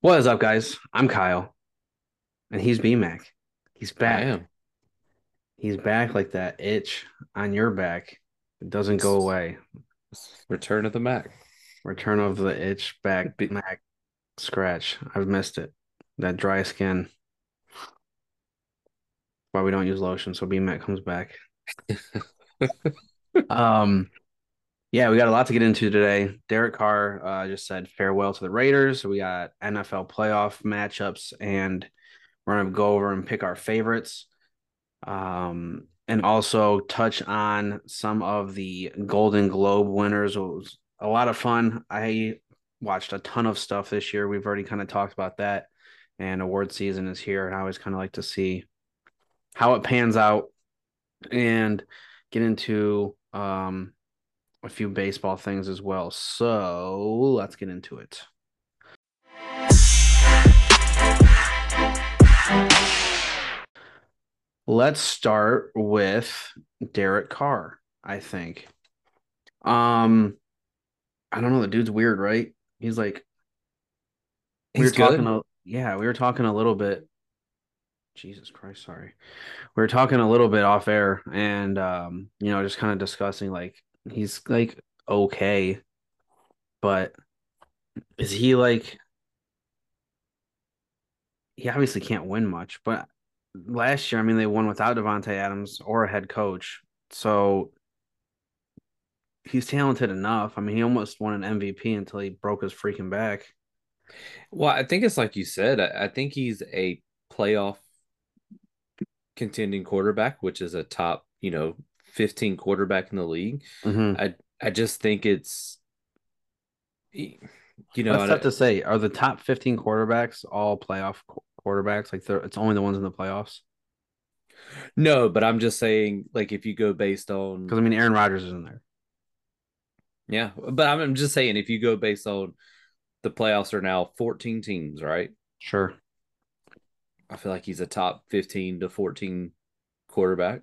What is up, guys? I'm Kyle, and he's BMAC. He's I back. am. He's back like that itch on your back. It doesn't go away. Return of the Mac. Return of the itch back Be- Mac scratch. I've missed it. That dry skin. Why we don't use lotion, so BMAC comes back. Um, yeah, we got a lot to get into today. Derek Carr uh, just said farewell to the Raiders. We got NFL playoff matchups, and we're gonna go over and pick our favorites. Um, and also touch on some of the Golden Globe winners. It was a lot of fun. I watched a ton of stuff this year. We've already kind of talked about that, and award season is here, and I always kind of like to see how it pans out and get into um a few baseball things as well. So let's get into it. Let's start with Derek Carr, I think. Um, I don't know, the dude's weird, right? He's like we He's were talking a, yeah, we were talking a little bit. Jesus Christ, sorry. We were talking a little bit off air and um, you know, just kind of discussing like he's like okay, but is he like he obviously can't win much, but last year, I mean, they won without Davante Adams or a head coach. So he's talented enough. I mean, he almost won an MVP until he broke his freaking back. Well, I think it's like you said. I, I think he's a playoff contending quarterback, which is a top, you know, 15 quarterback in the league. Mm-hmm. I I just think it's you know, That's tough I- to say. Are the top 15 quarterbacks all playoff quarterbacks? Like, it's only the ones in the playoffs? no, but I'm just saying, like, if you go based on Because, I mean, Aaron Rodgers is in there. yeah, but I'm, I'm just saying, if you go based on the playoffs are now 14 teams, right? Sure. I feel like he's a top 15 to 14 quarterback.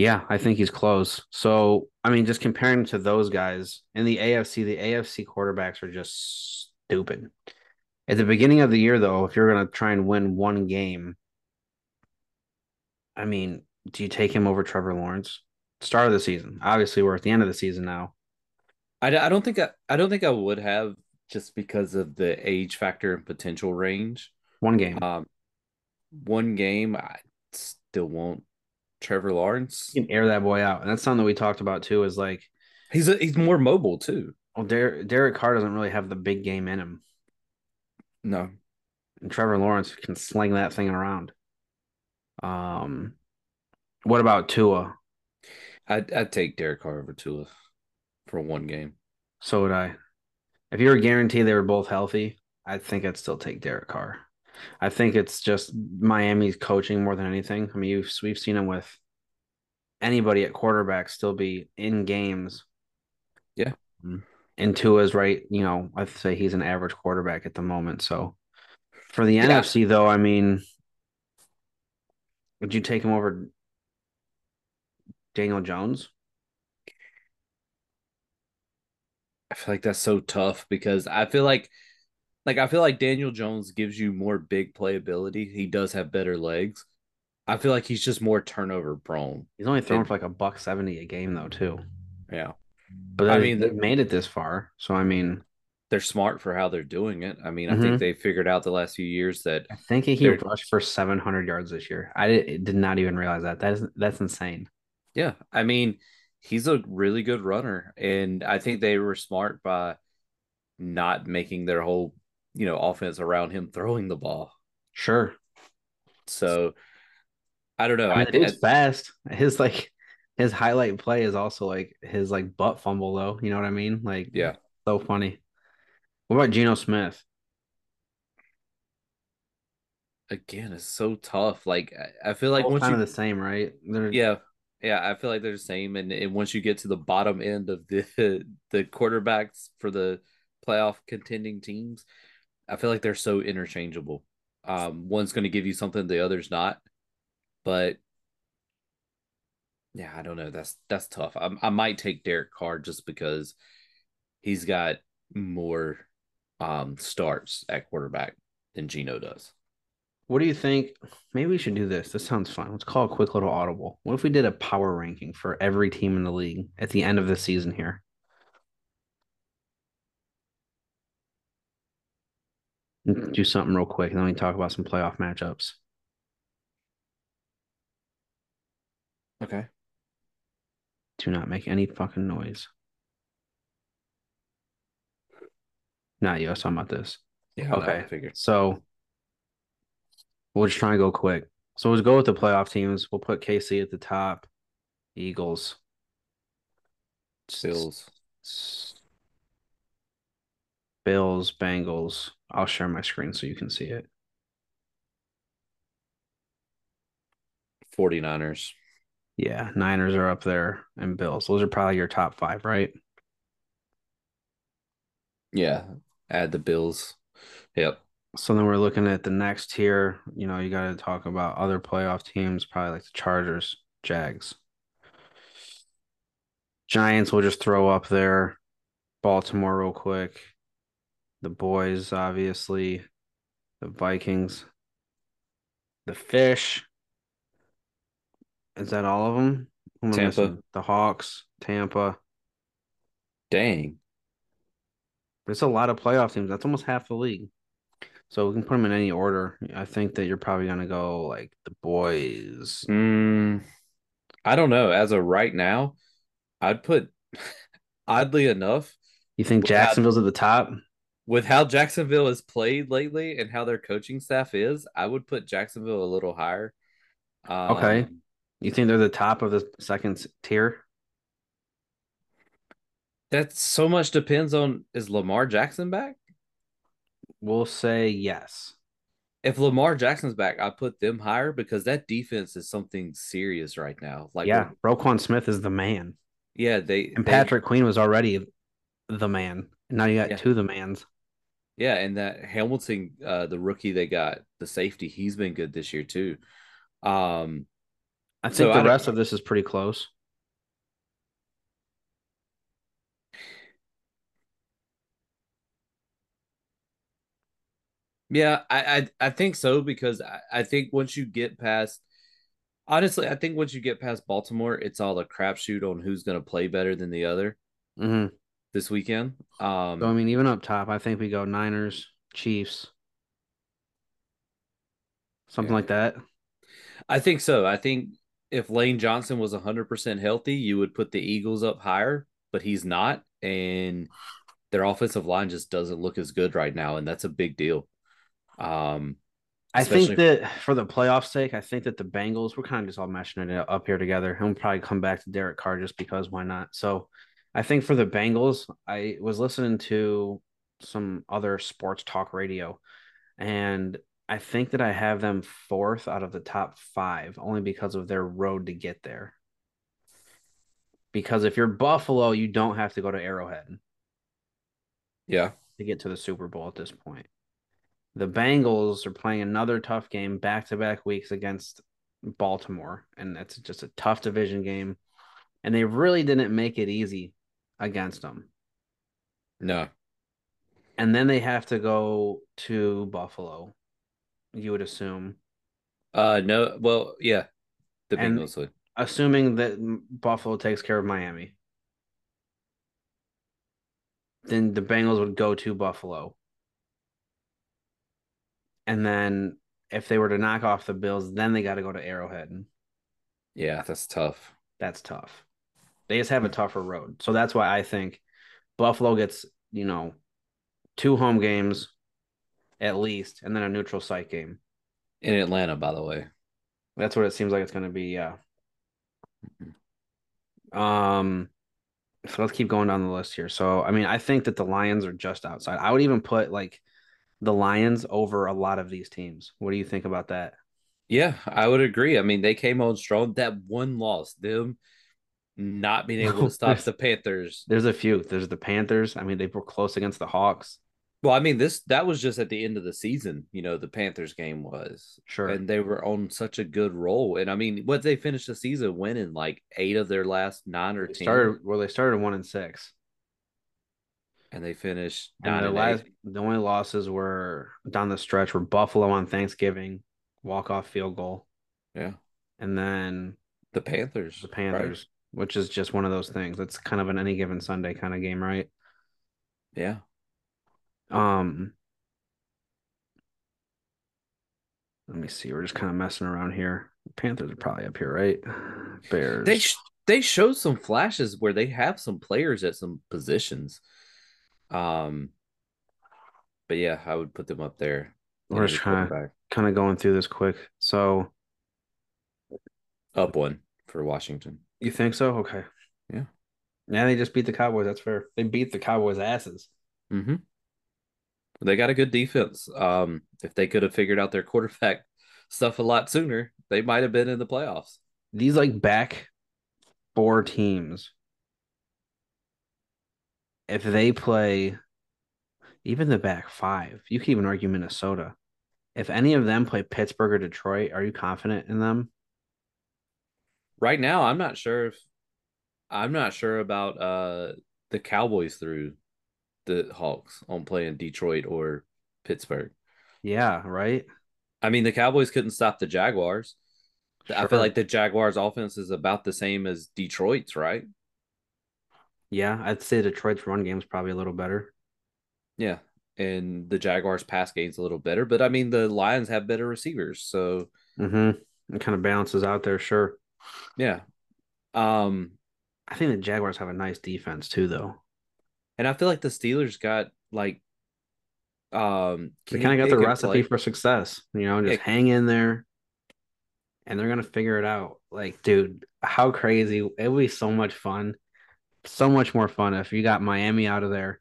Yeah, I think he's close. So, I mean, just comparing to those guys in the AFC, the AFC quarterbacks are just stupid. At the beginning of the year, though, if you're going to try and win one game, I mean, do you take him over Trevor Lawrence? Start of the season. Obviously, we're at the end of the season now. I, I don't think I, I don't think I would have just because of the age factor and potential range. One game. Um, one game, I still won't. Trevor Lawrence. You can air that boy out. And that's something that we talked about too is like, He's a, he's more mobile too. well, Der- Derek Carr doesn't really have the big game in him. No, And Trevor Lawrence can sling that thing around. Um, what about Tua? I'd I'd take Derek Carr over Tua for one game. So would I. If you were guaranteed they were both healthy, I think I'd still take Derek Carr. I think it's just Miami's coaching more than anything. I mean, you've, we've seen him with anybody at quarterback still be in games. Yeah. Mm-hmm. And Tua's right, you know, I'd say he's an average quarterback at the moment. So for the Yeah. NFC, though, I mean, would you take him over Daniel Jones? I feel like that's so tough because I feel like like I feel like Daniel Jones gives you more big playability. He does have better legs. I feel like he's just more turnover prone. He's only throwing It- for like a buck 70 a game, though, too. Yeah. But I I mean, they've made it this far. So, I mean, They're smart for how they're doing it. I mean, I Mhm. think they figured out the last few years that I think he They're- rushed for 700 yards this year. I did, did not even realize that. That is that's insane. Yeah, I mean, he's a really good runner, and I think they were smart by not making their whole, you know, offense around him throwing the ball. Sure. So I don't know. I mean, I, think it's fast. His like his highlight play is also like his like butt fumble though. You know what I mean? Like yeah, so funny. What about Geno Smith? again, it's so tough. Like I, feel like Both once kind you, of the same, right? They're yeah, yeah, I feel like they're the same. And, and once you get to the bottom end of the the quarterbacks for the playoff contending teams, I feel like they're so interchangeable. Um, one's going to give you something the other's not, but yeah, I don't know. That's that's tough. I, I might take Derek Carr just because he's got more um, starts at quarterback than Geno does. What do you think? Maybe we should do this. This sounds fun. Let's call a quick little audible. What if we did a power ranking for every team in the league at the end of the season here? Mm-hmm. Do something real quick, and then we talk about some playoff matchups. Okay. Do not make any fucking noise. Not you. I was talking about this. Yeah. Okay. I figured. So we'll just try and go quick. So we'll go with the playoff teams. We'll put KC at the top. Eagles. Bills. Bills, Bengals. I'll share my screen so you can see it. 49ers. Yeah, Niners are up there and Bills. Those are probably your top five, right? Yeah. Add the Bills. Yep. So then we're looking at the next tier. You know, you got to talk about other playoff teams, probably like the Chargers, Jags. Giants will just throw up there. Baltimore, real quick. The boys, obviously. The Vikings. The Fish. Is that all of them? Tampa. missing? The Hawks, Tampa. Dang. There's a lot of playoff teams. That's almost half the league. So we can put them in any order. I think that you're probably gonna go like the boys. Mm, I don't know. As of right now, I'd put oddly enough, You think Jacksonville's at the top? With how Jacksonville has played lately and how their coaching staff is, I would put Jacksonville a little higher. Um, Okay. You think they're the top of the second tier? That so much depends on is Lamar Jackson back? We'll say yes. If Lamar Jackson's back, I put them higher because that defense is something serious right now. Like, yeah, Roquan Smith is the man, yeah, they and they- Patrick Queen was already the man. Now you got Yeah. two the mans. Yeah, and that Hamilton, uh, the rookie they got, the safety, he's been good this year too. Um, I think So the I rest of this is pretty close. yeah, I, I I think so because I, I think once you get past, honestly, I think once you get past Baltimore, it's all a crapshoot on who's going to play better than the other hmm this weekend. Um, So I mean, even up top, I think we go Niners, Chiefs, something Yeah. like that. I think so. I think if Lane Johnson was 100% healthy, you would put the Eagles up higher, but he's not. And their offensive line just doesn't look as good right now. And that's a big deal. Um, I think that for the playoff sake, I think that the Bengals, we're kind of just all meshing it up here together. And we'll probably come back to Derek Carr just because why not? So I think for the Bengals, I was listening to some other sports talk radio, and I think that I have them fourth out of the top five only because of their road to get there. Because if you're Buffalo, you don't have to go to Arrowhead yeah. to get to the Super Bowl at this point. The Bengals are playing another tough game back to back weeks against Baltimore, and that's just a tough division game. And they really didn't make it easy against them. No. And then they have to go to Buffalo, you would assume, Uh, no. Well, yeah. The Bengals would. assuming that Buffalo takes care of Miami. Then the Bengals would go to Buffalo. And then if they were to knock off the Bills, then they got to go to Arrowhead. Yeah, that's tough. That's tough. They just have a tougher road. So that's why I think Buffalo gets, you know, two home games at least, and then a neutral site game. In Atlanta, by the way. That's what it seems like it's going to be. Yeah. Um, so let's keep going down the list here. So, I mean, I think that the Lions are just outside. I would even put like the Lions over a lot of these teams. What do you think about that? Yeah, I would agree. I mean, they came on strong. That one loss, them not being able to stop the Panthers. There's a few. There's the Panthers. I mean, they were close against the Hawks. Well, I mean, this that was just at the end of the season, you know, the Panthers game was. Sure. And they were on such a good roll. And I mean, what they finished the season winning like eight of their last nine or They ten. started well, they started one and six. and they finished And nine the and last, eight. the only losses were down the stretch were Buffalo on Thanksgiving, walk off field goal, Yeah, and then the Panthers. the right? Which is just one of those things. It's kind of an any given Sunday kind of game, right? Yeah, Um, let me see. We're just kind of messing around here. Panthers are probably up here, right? Bears. they sh- they showed some flashes where they have some players at some positions. Um, but yeah, I would put them up there. We're just trying to kind of going through this quick. So up one for Washington. You think so? Okay. Yeah. Yeah, they just beat the Cowboys. That's fair. They beat the Cowboys' asses. Mm-hmm. They got a good defense. Um, if they could have figured out their quarterback stuff a lot sooner, they might have been in the playoffs. These like back four teams, if they play even the back five, you can even argue Minnesota. If any of them play Pittsburgh or Detroit, are you confident in them? Right now, I'm not sure if I'm not sure about uh the Cowboys through the Hawks on playing Detroit or Pittsburgh. Yeah, right. I mean, the Cowboys couldn't stop the Jaguars. I feel like the Jaguars' offense is about the same as Detroit's, right? yeah, I'd say Detroit's run game is probably a little better. Yeah. And the Jaguars' pass game's a little better, but I mean, the Lions have better receivers, so Mm-hmm. It kind of balances out there, sure. Yeah. Um, I think the Jaguars have a nice defense too, though. and I feel like the Steelers got like, um, They kind of got the recipe play- for success, you know, just Yeah. hang in there and they're gonna figure it out. Like, dude, how crazy it would be so much fun. So much more fun if you got Miami out of there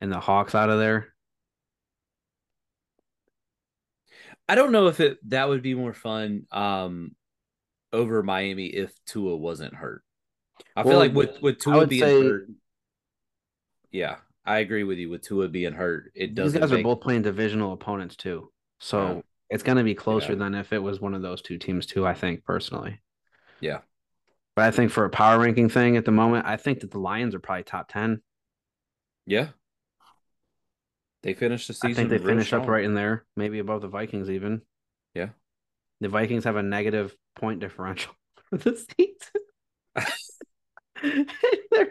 and the Hawks out of there. I don't know if it that would be more fun um over Miami if Tua wasn't hurt. I feel like with with Tua being say hurt, yeah, I agree with you. With Tua being hurt, it these doesn't. guys are both playing divisional opponents too. So it's gonna be closer Yeah. than if it was one of those two teams too, I think personally. Yeah, But I think for a power ranking thing at the moment, I think that the Lions are probably top 10. yeah. They finished the season. I think they finish up right in there, maybe above the Vikings even. Yeah. The Vikings have a negative point differential for the season.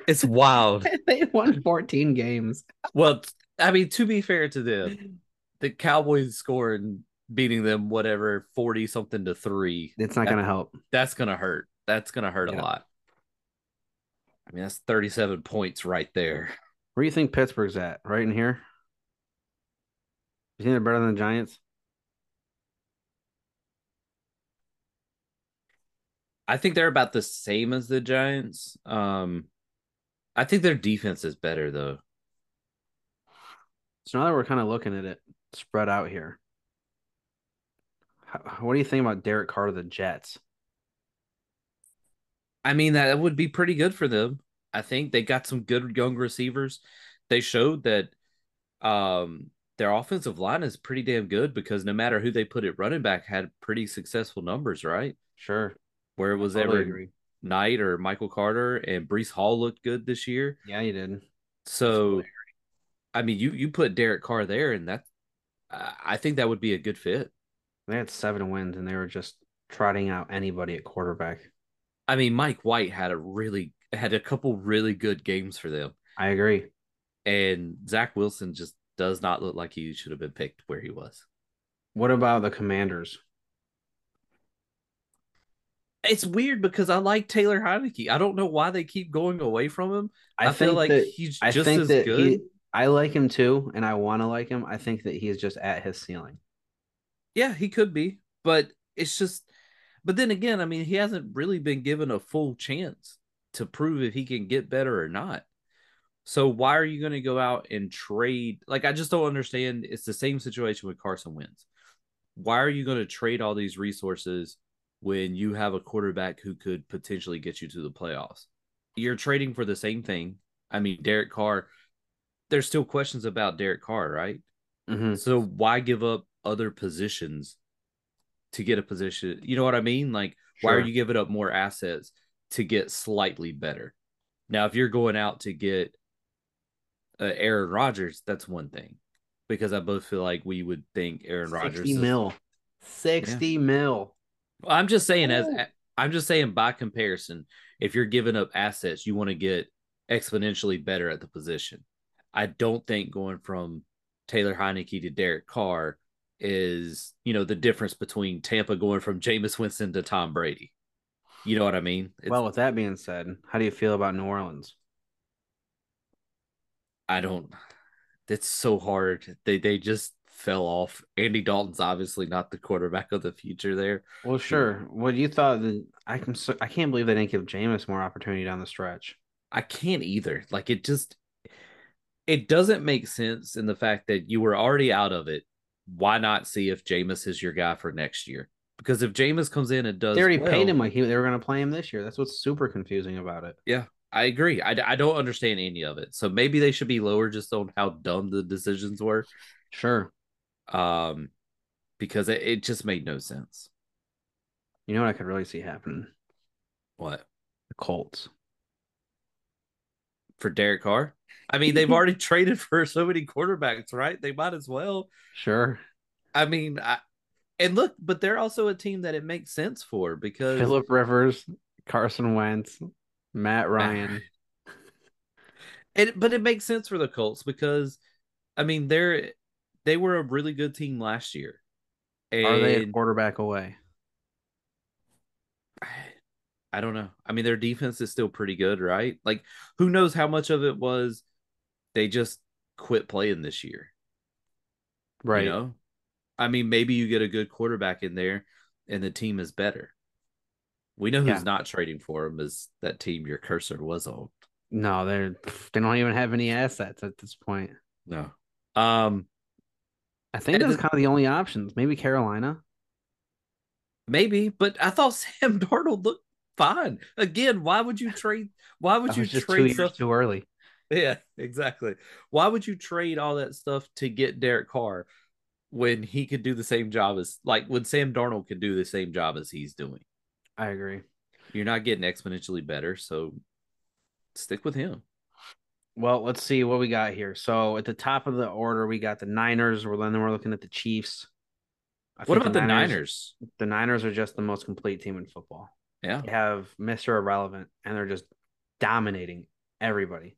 It's wild. they won 14 games. well, I mean, to be fair to them, the Cowboys scoring beating them whatever forty something to three. It's not That- going to help. That's gonna hurt. That's gonna hurt Yeah. a lot. I mean, that's thirty-seven points right there. Where do you think Pittsburgh's at? Right in here? You think they're better than the Giants? I think they're about the same as the Giants. Um, I think their defense is better though. So now that we're kind of looking at it spread out here, how, what do you think about Derek Carr to the Jets? I mean, that would be pretty good for them. I think they got some good young receivers. They showed that um, their offensive line is pretty damn good because no matter who they put at running back had pretty successful numbers, right? Sure. Where it was Totally ever agree. Knight or Michael Carter and Breece Hall looked good this year. Yeah, you did. So, I mean, you you put Derek Carr there, and that I I think that would be a good fit. They had seven wins and they were just trotting out anybody at quarterback. I mean, Mike White had a really had a couple really good games for them, I agree. and Zach Wilson just does not look like he should have been picked where he was. What about the Commanders? It's weird because I like Taylor Heinicke. I don't know why they keep going away from him. I, feel like that he's I just think as that good. he I like him too, and I want to like him. I think that he's just at his ceiling. Yeah, he could be, but it's just. But then again, I mean, he hasn't really been given a full chance to prove if he can get better or not. So why are you going to go out and trade? Like, I just don't understand. It's the same situation with Carson Wentz. Why are you going to trade all these resources when you have a quarterback who could potentially get you to the playoffs? You're trading for the same thing. I mean, Derek Carr. There's still questions about Derek Carr, right? Mhm. So why give up other positions to get a position? You know what I mean? Like, why are you giving up more assets to get slightly better? Now, if you're going out to get uh, Aaron Rodgers, that's one thing, because I both feel like we would think Aaron Rodgers. Sixty mil. Sixty yeah. mil. I'm just saying, as I'm just saying, by comparison, if you're giving up assets, you want to get exponentially better at the position. I don't think going from Taylor Heinicke to Derek Carr is, you know, the difference between Tampa going from Jameis Winston to Tom Brady. You know what I mean? It's, well, with that being said, how do you feel about New Orleans? I don't. It's so hard. They they just fell off. Andy Dalton's obviously not the quarterback of the future there. Well, sure. What you thought that I can I can't believe they didn't give Jameis more opportunity down the stretch. I can't either. Like it just it doesn't make sense in the fact that you were already out of it. Why not see if Jameis is your guy for next year? Because if Jameis comes in and does, they already well, paid him like he, they were going to play him this year. That's what's super confusing about it. Yeah, I agree. I, I don't understand any of it. So maybe they should be lower just on how dumb the decisions were. Sure. Um, because it, it just made no sense. You know what I could really see happening? What? The Colts. For Derek Carr? I mean, they've already traded for so many quarterbacks, right? They might as well. Sure. I mean, I, and look, but they're also a team that it makes sense for because Philip Rivers, Carson Wentz, Matt Ryan. it, but it makes sense for the Colts because, I mean, they're they were a really good team last year. And Are they a quarterback away? I don't know. I mean, their defense is still pretty good, right? Like, who knows how much of it was they just quit playing this year, right? You know, I mean, maybe you get a good quarterback in there and the team is better. We know who's yeah. not trading for him is that team your cursor was on. No, they're they don't even have any assets at this point. No. Um I think that's kind of the only options. Maybe Carolina. Maybe, but I thought Sam Darnold looked fine. Again, why would you trade why would you trade stuff too early? Yeah, exactly. Why would you trade all that stuff to get Derek Carr? when he could do the same job as like when Sam Darnold could do the same job as he's doing. I agree. You're not getting exponentially better, so stick with him. Well, let's see what we got here. So at the top of the order, we got the Niners. We're then we're looking at the Chiefs. I what about the Niners, the Niners? The Niners are just the most complete team in football. Yeah, they have Mister Irrelevant, and they're just dominating everybody.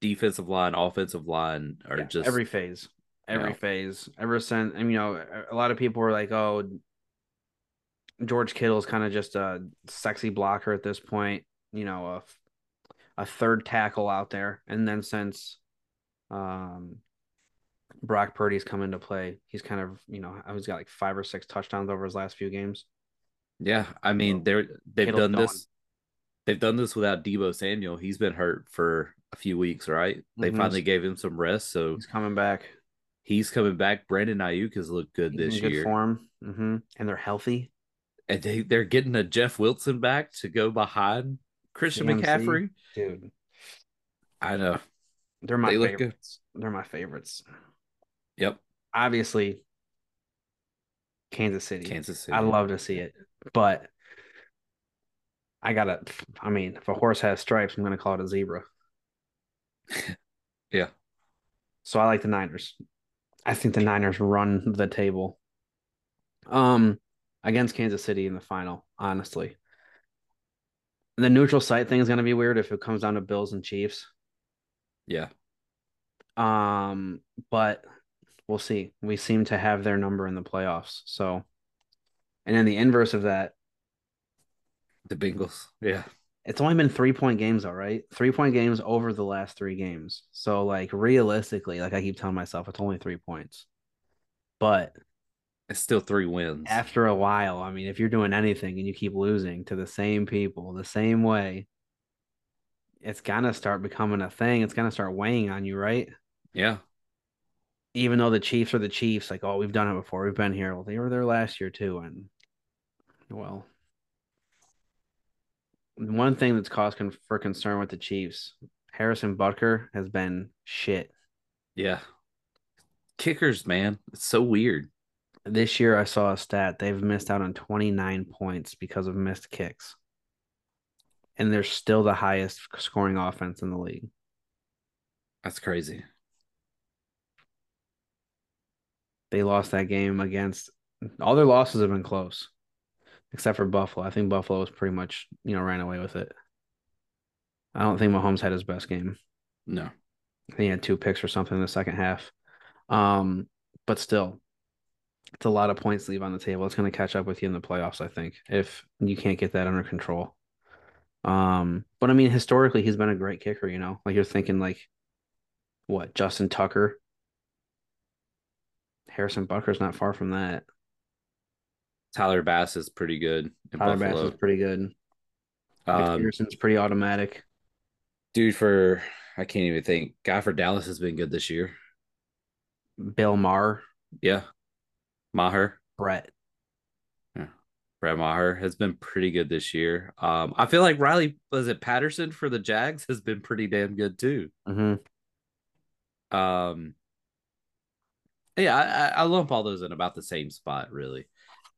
Defensive line, offensive line are yeah, just every phase every yeah. phase ever since. And you know, a lot of people were like, "Oh, George Kittle is kind of just a sexy blocker at this point." You know, a a third tackle out there, and then since um Brock Purdy's come into play, he's kind of you know he's got like five or six touchdowns over his last few games. Yeah, I mean they're they've Kittle's done this. They've done this without Deebo Samuel. He's been hurt for a few weeks, right? They mm-hmm. finally gave him some rest, so he's coming back he's coming back. Brandon Aiyuk has looked good this good year. form, mm-hmm. and they're healthy. And they they're getting a Jeff Wilson back to go behind Christian McCaffrey, dude. I know they're my they favorites. They're my favorites. Yep. Obviously, Kansas City. Kansas City. I love to see it, but I gotta. I mean, if a horse has stripes, I'm gonna call it a zebra. yeah. So I like the Niners. I think the Niners run the table. Um, against Kansas City in the final, honestly. The neutral site thing is going to be weird if it comes down to Bills and Chiefs. Yeah. Um, but we'll see. We seem to have their number in the playoffs. So, and then the inverse of that, the Bengals. Yeah. It's only been three point games, all right. Three point games over the last three games. So, like, realistically, like I keep telling myself, it's only three points. But it's still three wins. After a while, I mean, if you're doing anything and you keep losing to the same people the same way, it's gonna start becoming a thing. It's gonna start weighing on you, right? Yeah. Even though the Chiefs are the Chiefs, like, oh, we've done it before. We've been here. Well, they were there last year too, and well, one thing that's caused con- for concern with the Chiefs, Harrison Butker has been shit. Yeah. Kickers, man. It's so weird. This year I saw a stat. They've missed out on 29 points because of missed kicks. And they're still the highest scoring offense in the league. That's crazy. They lost that game against all their losses have been close, except for Buffalo. I think Buffalo was pretty much you know ran away with it. I don't think Mahomes had his best game. No, he had two picks or something in the second half. Um, but still, it's a lot of points leave on the table. It's going to catch up with you in the playoffs, I think, if you can't get that under control. Um, but I mean, historically, he's been a great kicker. You know, like you're thinking like, what Justin Tucker, Harrison Butker's not far from that. Tyler Bass is pretty good. Tyler Buffalo. Bass is pretty good. Um, Peterson's pretty automatic. Dude, for I can't even think. Guy for Dallas has been good this year. Bill Maher. Yeah. Maher. Brett. Yeah. Brett Maher has been pretty good this year. Um, I feel like Riley was it Patterson for the Jags has been pretty damn good too. Mm-hmm. Um yeah, I, I lump all those in about the same spot, really,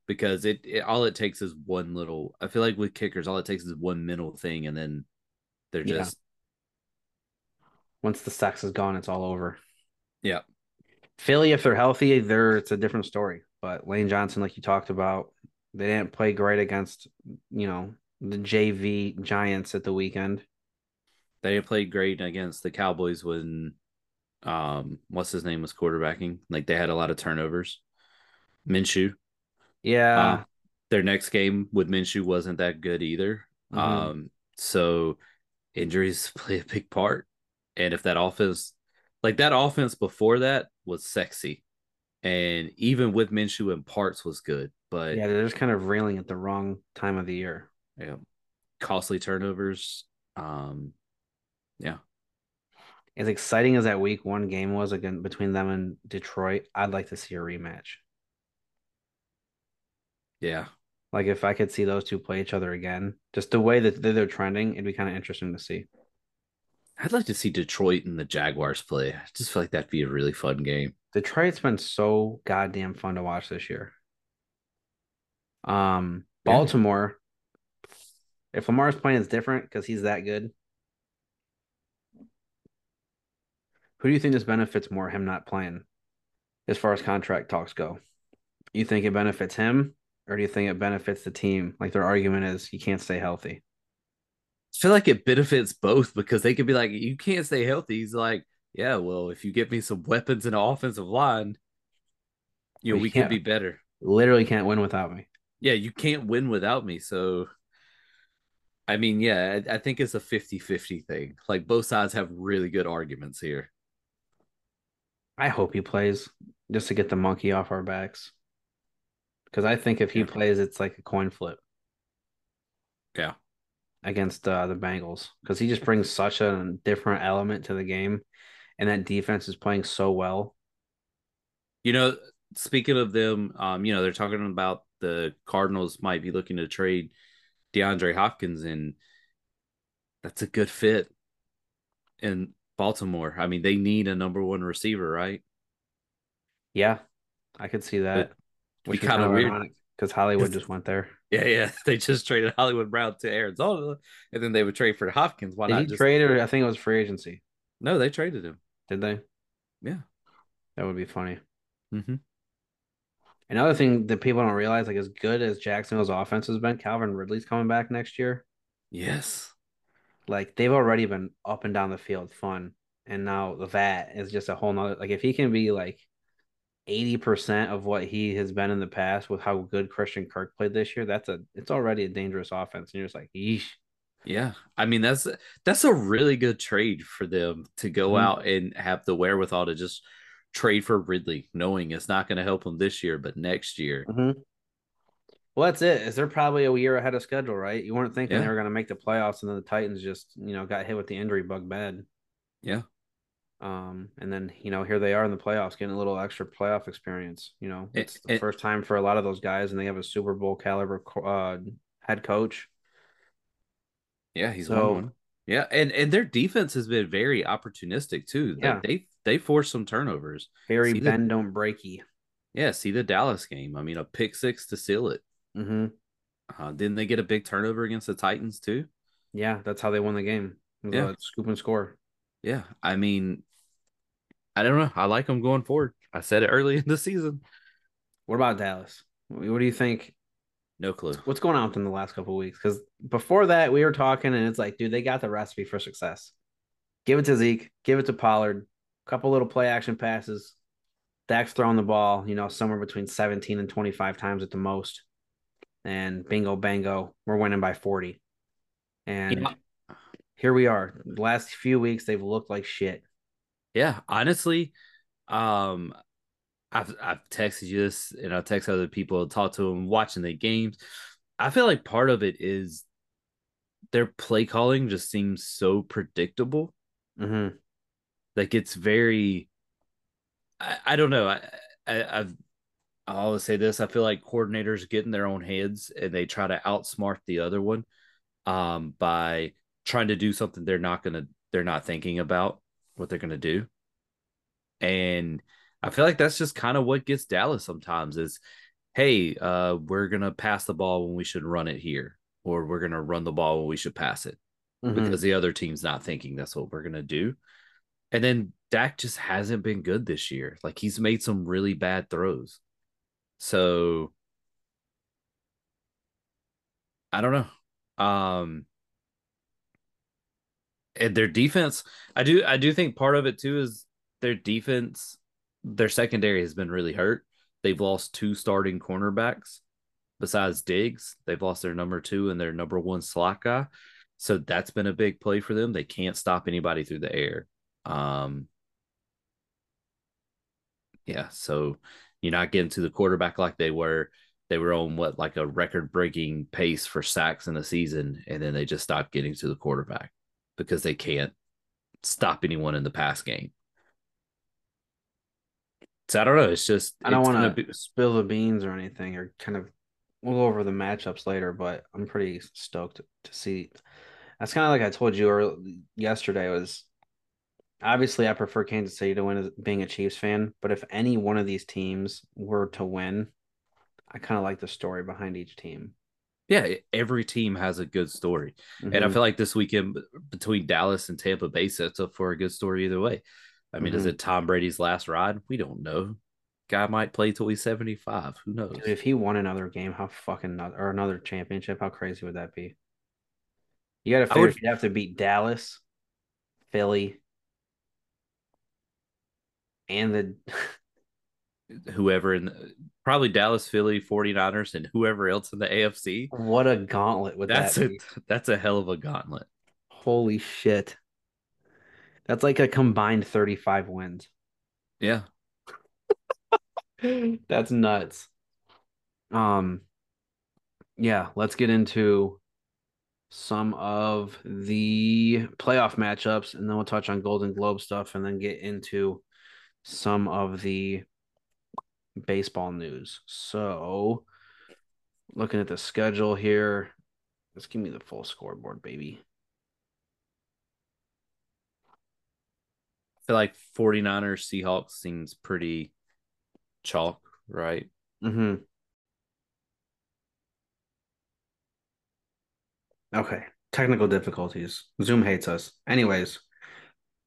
because it, it all it takes is one little. I feel like with kickers, all it takes is one mental thing, and then they're just once the sex is gone, it's all over. Yeah. Philly, if they're healthy, they're it's a different story. But Lane Johnson, like you talked about, they didn't play great against, you know, the JV Giants at the weekend. They played great against the Cowboys when um what's his name was quarterbacking. Like they had a lot of turnovers. Minshew. Yeah. Uh, their next game with Minshew wasn't that good either. Mm-hmm. Um so injuries play a big part. And if that offense, like that offense before that was sexy. And even with Minshew and parts was good. But yeah, they're just kind of railing at the wrong time of the year. Yeah. Costly turnovers. Um, yeah. As exciting as that week one game was again between them and Detroit, I'd like to see a rematch. Yeah. Like if I could see those two play each other again, just the way that they're trending, it'd be kind of interesting to see. I'd like to see Detroit and the Jaguars play. I just feel like that'd be a really fun game. Detroit's been so goddamn fun to watch this year. Um, Baltimore, yeah. if Lamar's playing, it's different because he's that good. Who do you think this benefits more, him not playing, as far as contract talks go? You think it benefits him, or do you think it benefits the team? Like their argument is, he can't stay healthy. I feel like it benefits both because they could be like, you can't stay healthy. He's like, yeah, well, if you get me some weapons and an offensive line, you know, we could be better. Literally can't win without me. Yeah, you can't win without me. So, I mean, yeah, I, I think it's a 50 50 thing. Like both sides have really good arguments here. I hope he plays just to get the monkey off our backs. Because I think if he yeah. plays, it's like a coin flip. Yeah against uh, the Bengals because he just brings such a different element to the game, and that defense is playing so well. You know, speaking of them, um, you know they're talking about the Cardinals might be looking to trade DeAndre Hopkins, and that's a good fit in Baltimore. I mean, they need a number one receiver, right? Yeah, I could see that. Which be kind of weird because Hollywood just went there. Yeah, yeah. They just traded Hollywood Brown to Arizona, and then they would trade for Hopkins. Why Did not? He just... trade or I think it was free agency. No, they traded him. Did they? Yeah, that would be funny. Mm-hmm. Another thing that people don't realize, like as good as Jacksonville's offense has been, Calvin Ridley's coming back next year. Yes. Like they've already been up and down the field fun. And now that is just a whole nother like if he can be like 80% of what he has been in the past with how good Christian Kirk played this year, that's a it's already a dangerous offense. And you're just like, yeesh. Yeah. I mean, that's that's a really good trade for them to go mm-hmm. out and have the wherewithal to just trade for Ridley, knowing it's not going to help them this year, but next year. Mm-hmm. Well, that's it. Is they're probably a year ahead of schedule, right? You weren't thinking yeah. they were going to make the playoffs, and then the Titans just, you know, got hit with the injury bug bad. Yeah. Um, and then you know here they are in the playoffs, getting a little extra playoff experience. You know, it's it, the it, first time for a lot of those guys, and they have a Super Bowl caliber uh, head coach. Yeah, he's so, one. Yeah, and and their defense has been very opportunistic too. Yeah, they they forced some turnovers. Very see bend the, don't breaky. Yeah, see the Dallas game. I mean, a pick six to seal it. Mm-hmm. Uh, didn't they get a big turnover against the Titans too? Yeah, that's how they won the game. Yeah, scoop and score. Yeah, I mean, I don't know. I like them going forward. I said it early in the season. What about Dallas? What do you think? No clue. What's going on with them the last couple weeks? Because before that, we were talking, and it's like, dude, they got the recipe for success. Give it to Zeke, give it to Pollard, A couple little play action passes. Dak's throwing the ball, you know, somewhere between 17 and 25 times at the most. And bingo, bango, we're winning by 40. And yeah. here we are. The last few weeks, they've looked like shit. Yeah, honestly, um, I've I've texted you this, and I text other people, talk to them, watching the games. I feel like part of it is their play calling just seems so predictable. Mm-hmm. Like it's very, I, I don't know. I, I I've I always say this. I feel like coordinators get in their own heads and they try to outsmart the other one, um, by trying to do something they're not gonna they're not thinking about what they're gonna do, and I feel like that's just kind of what gets Dallas sometimes is, hey, uh, we're gonna pass the ball when we should run it here, or we're gonna run the ball when we should pass it, mm-hmm. because the other team's not thinking that's what we're gonna do. And then Dak just hasn't been good this year. Like he's made some really bad throws. So I don't know. Um and their defense, I do I do think part of it too is their defense, their secondary has been really hurt. They've lost two starting cornerbacks besides Diggs. They've lost their number two and their number one slot guy. So that's been a big play for them. They can't stop anybody through the air. Um, yeah, so you're not getting to the quarterback like they were. They were on what like a record breaking pace for sacks in the season, and then they just stopped getting to the quarterback because they can't stop anyone in the pass game. So I don't know. It's just I don't want to be... spill the beans or anything, or kind of we'll go over the matchups later. But I'm pretty stoked to see. That's kind of like I told you or yesterday was obviously I prefer Kansas City to win as being a Chiefs fan, but if any one of these teams were to win, I kind of like the story behind each team. Yeah, every team has a good story. Mm-hmm. And I mm-hmm. feel like this weekend between Dallas and Tampa Bay sets up for a good story either way. I mean, mm-hmm. is it Tom Brady's last ride? We don't know. Guy might play till he's 75. Who knows? Dude, if he won another game, how fucking or another championship, how crazy would that be? You got to figure would... you have to beat Dallas, Philly, and the whoever in the, probably Dallas, Philly, 49ers, and whoever else in the AFC. What a gauntlet would that's that be? a that's a hell of a gauntlet. Holy shit. That's like a combined 35 wins. Yeah. that's nuts. Um yeah, let's get into some of the playoff matchups and then we'll touch on Golden Globe stuff and then get into some of the baseball news. So, looking at the schedule here, let's give me the full scoreboard, baby. Feel like 49ers Seahawks seems pretty chalk, right? Mm-hmm. Okay. Technical difficulties. Zoom hates us. Anyways,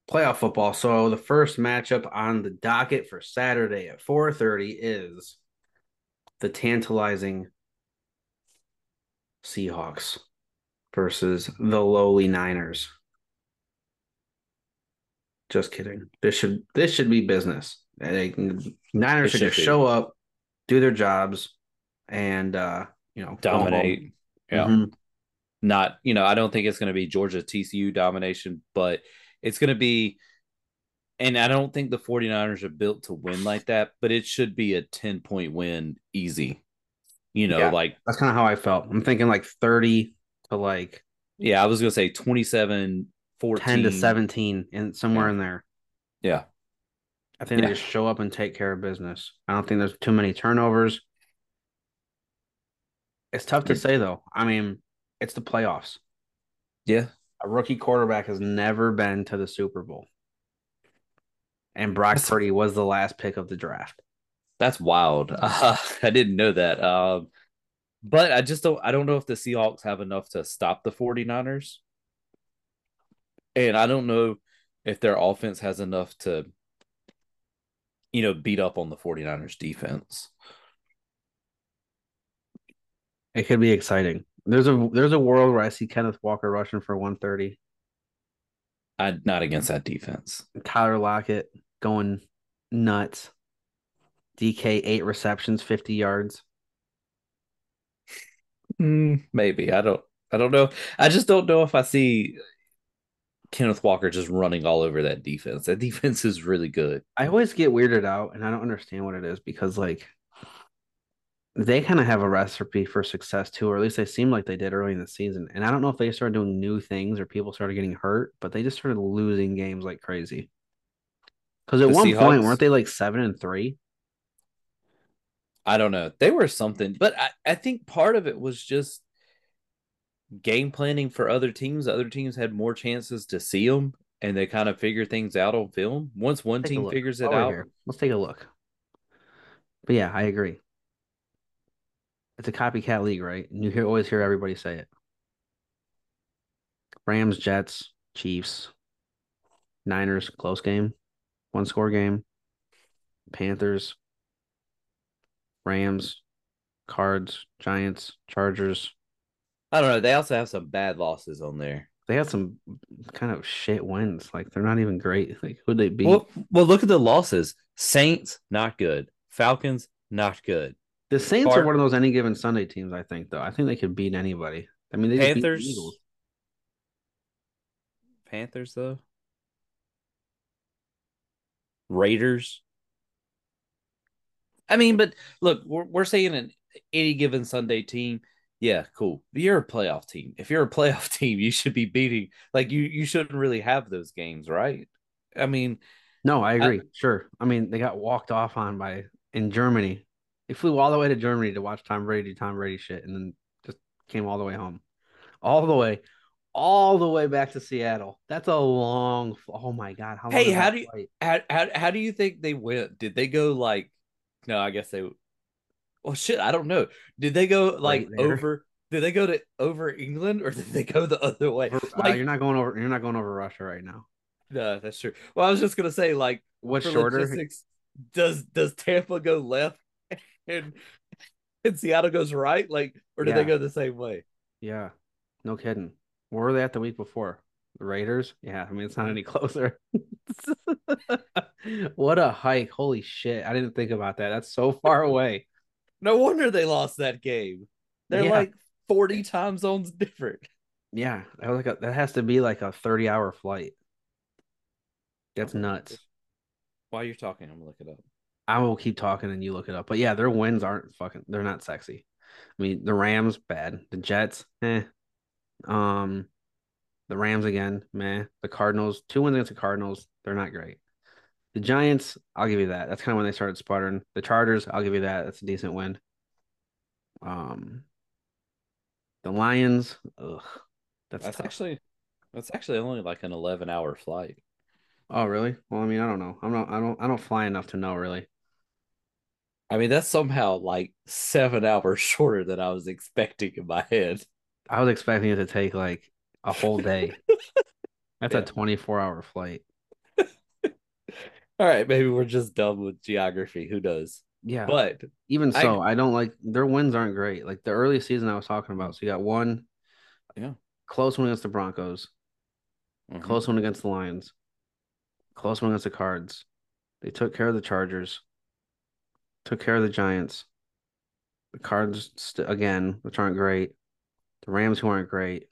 playoff football. So the first matchup on the docket for Saturday at 4:30 is the tantalizing Seahawks versus the lowly Niners. Just kidding. This should this should be business. They, Niners should, should just show up, do their jobs, and uh, you know dominate. Yeah. Mm-hmm. Not, you know, I don't think it's going to be Georgia TCU domination, but it's going to be, and I don't think the 49ers are built to win like that, but it should be a 10 point win easy. You know, yeah, like that's kind of how I felt. I'm thinking like 30 to like, yeah, I was going to say 27, 14, 10 to 17, and somewhere yeah. in there. Yeah. I think yeah. they just show up and take care of business. I don't think there's too many turnovers. It's tough to say though. I mean, it's the playoffs. Yeah a rookie quarterback has never been to the Super Bowl. And Brock that's, Purdy was the last pick of the draft. That's wild. Uh, I didn't know that. Um, but I just don't I don't know if the Seahawks have enough to stop the 49ers. And I don't know if their offense has enough to you know, beat up on the 49ers defense. It could be exciting. There's a there's a world where I see Kenneth Walker rushing for 130. I not against that defense. Tyler Lockett going nuts. DK eight receptions, 50 yards. Mm, maybe. I don't I don't know. I just don't know if I see Kenneth Walker just running all over that defense. That defense is really good. I always get weirded out and I don't understand what it is because like they kind of have a recipe for success too, or at least they seem like they did early in the season. And I don't know if they started doing new things or people started getting hurt, but they just started losing games like crazy. Because at The one Seahawks? point, weren't they like seven and three? I don't know. They were something, but I, I think part of it was just game planning for other teams. Other teams had more chances to see them and they kind of figure things out on film. Once one team figures it out, here, let's take a look. But yeah, I agree. It's a copycat league, right? And you hear always hear everybody say it. Rams, Jets, Chiefs, Niners, close game, one score game. Panthers, Rams, Cards, Giants, Chargers. I don't know. They also have some bad losses on there. They had some kind of shit wins. Like they're not even great. Like who'd they beat? Well, well, look at the losses. Saints, not good. Falcons, not good. the Saints are one of those any given Sunday teams. I think though. I think they could beat anybody. I mean, they Panthers, Eagles. Panthers though. Raiders. I mean, but look, we're, we're saying an any given Sunday team. Yeah, cool. But you're a playoff team. If you're a playoff team, you should be beating. Like you, you shouldn't really have those games, right? I mean, No, I agree. sure. I mean, they got walked off on by in Germany. They flew all the way to Germany to watch Tom Brady do Tom Brady shit, and then just came all the way home, all the way, all the way back to Seattle. That's a long. Oh my god! How Hey, how do you- how how how do you think they went? Did they go like? No, I guess they. Well, shit, I don't know. Did they go like there. over? Did they go to over England or did they go the other way? Uh, Like, you're not going over. You're not going over Russia right now. no, that's true. Well, I was just gonna say, like, What's shorter? does does Tampa go left and and Seattle goes right? Like, or do they go the same way? Yeah, no kidding. Where were they at the week before? The Raiders? Yeah, I mean it's not any closer. what a hike! Holy shit! I didn't think about that. That's so far away. No wonder they lost that game. They're Yeah. like forty time zones different. Yeah, that was like a, that has to be like a thirty hour flight. That's nuts. While you're talking, I'm gonna look it up. I will keep talking and you look it up. But yeah, their wins aren't fucking. They're not sexy. I mean, the Rams bad. The Jets, eh. Um, the Rams again, meh. The Cardinals, two wins against the Cardinals, they're not great. The Giants, I'll give you that. That's kind of when they started sputtering. The Chargers, I'll give you that. That's a decent win. Um, the Lions, ugh, that's, That's actually that's actually only like an eleven hour flight. Oh, really? Well, I mean, I don't know. I'm not. I don't. I don't fly enough to know really. I mean, that's somehow like seven hours shorter than I was expecting in my head. I was expecting it to take like a whole day. That's Yeah. a 24 hour flight. All right, maybe we're just dumb with geography. Who knows? Yeah. But Even so, I, don't like their wins aren't great. Like the early season I was talking about. So you got one Yeah. close one against the Broncos, mhm. close one against the Lions, close one against the Cards. They took care of the Chargers, took care of the Giants. The Cards, st- again, which aren't great. The Rams, who aren't great.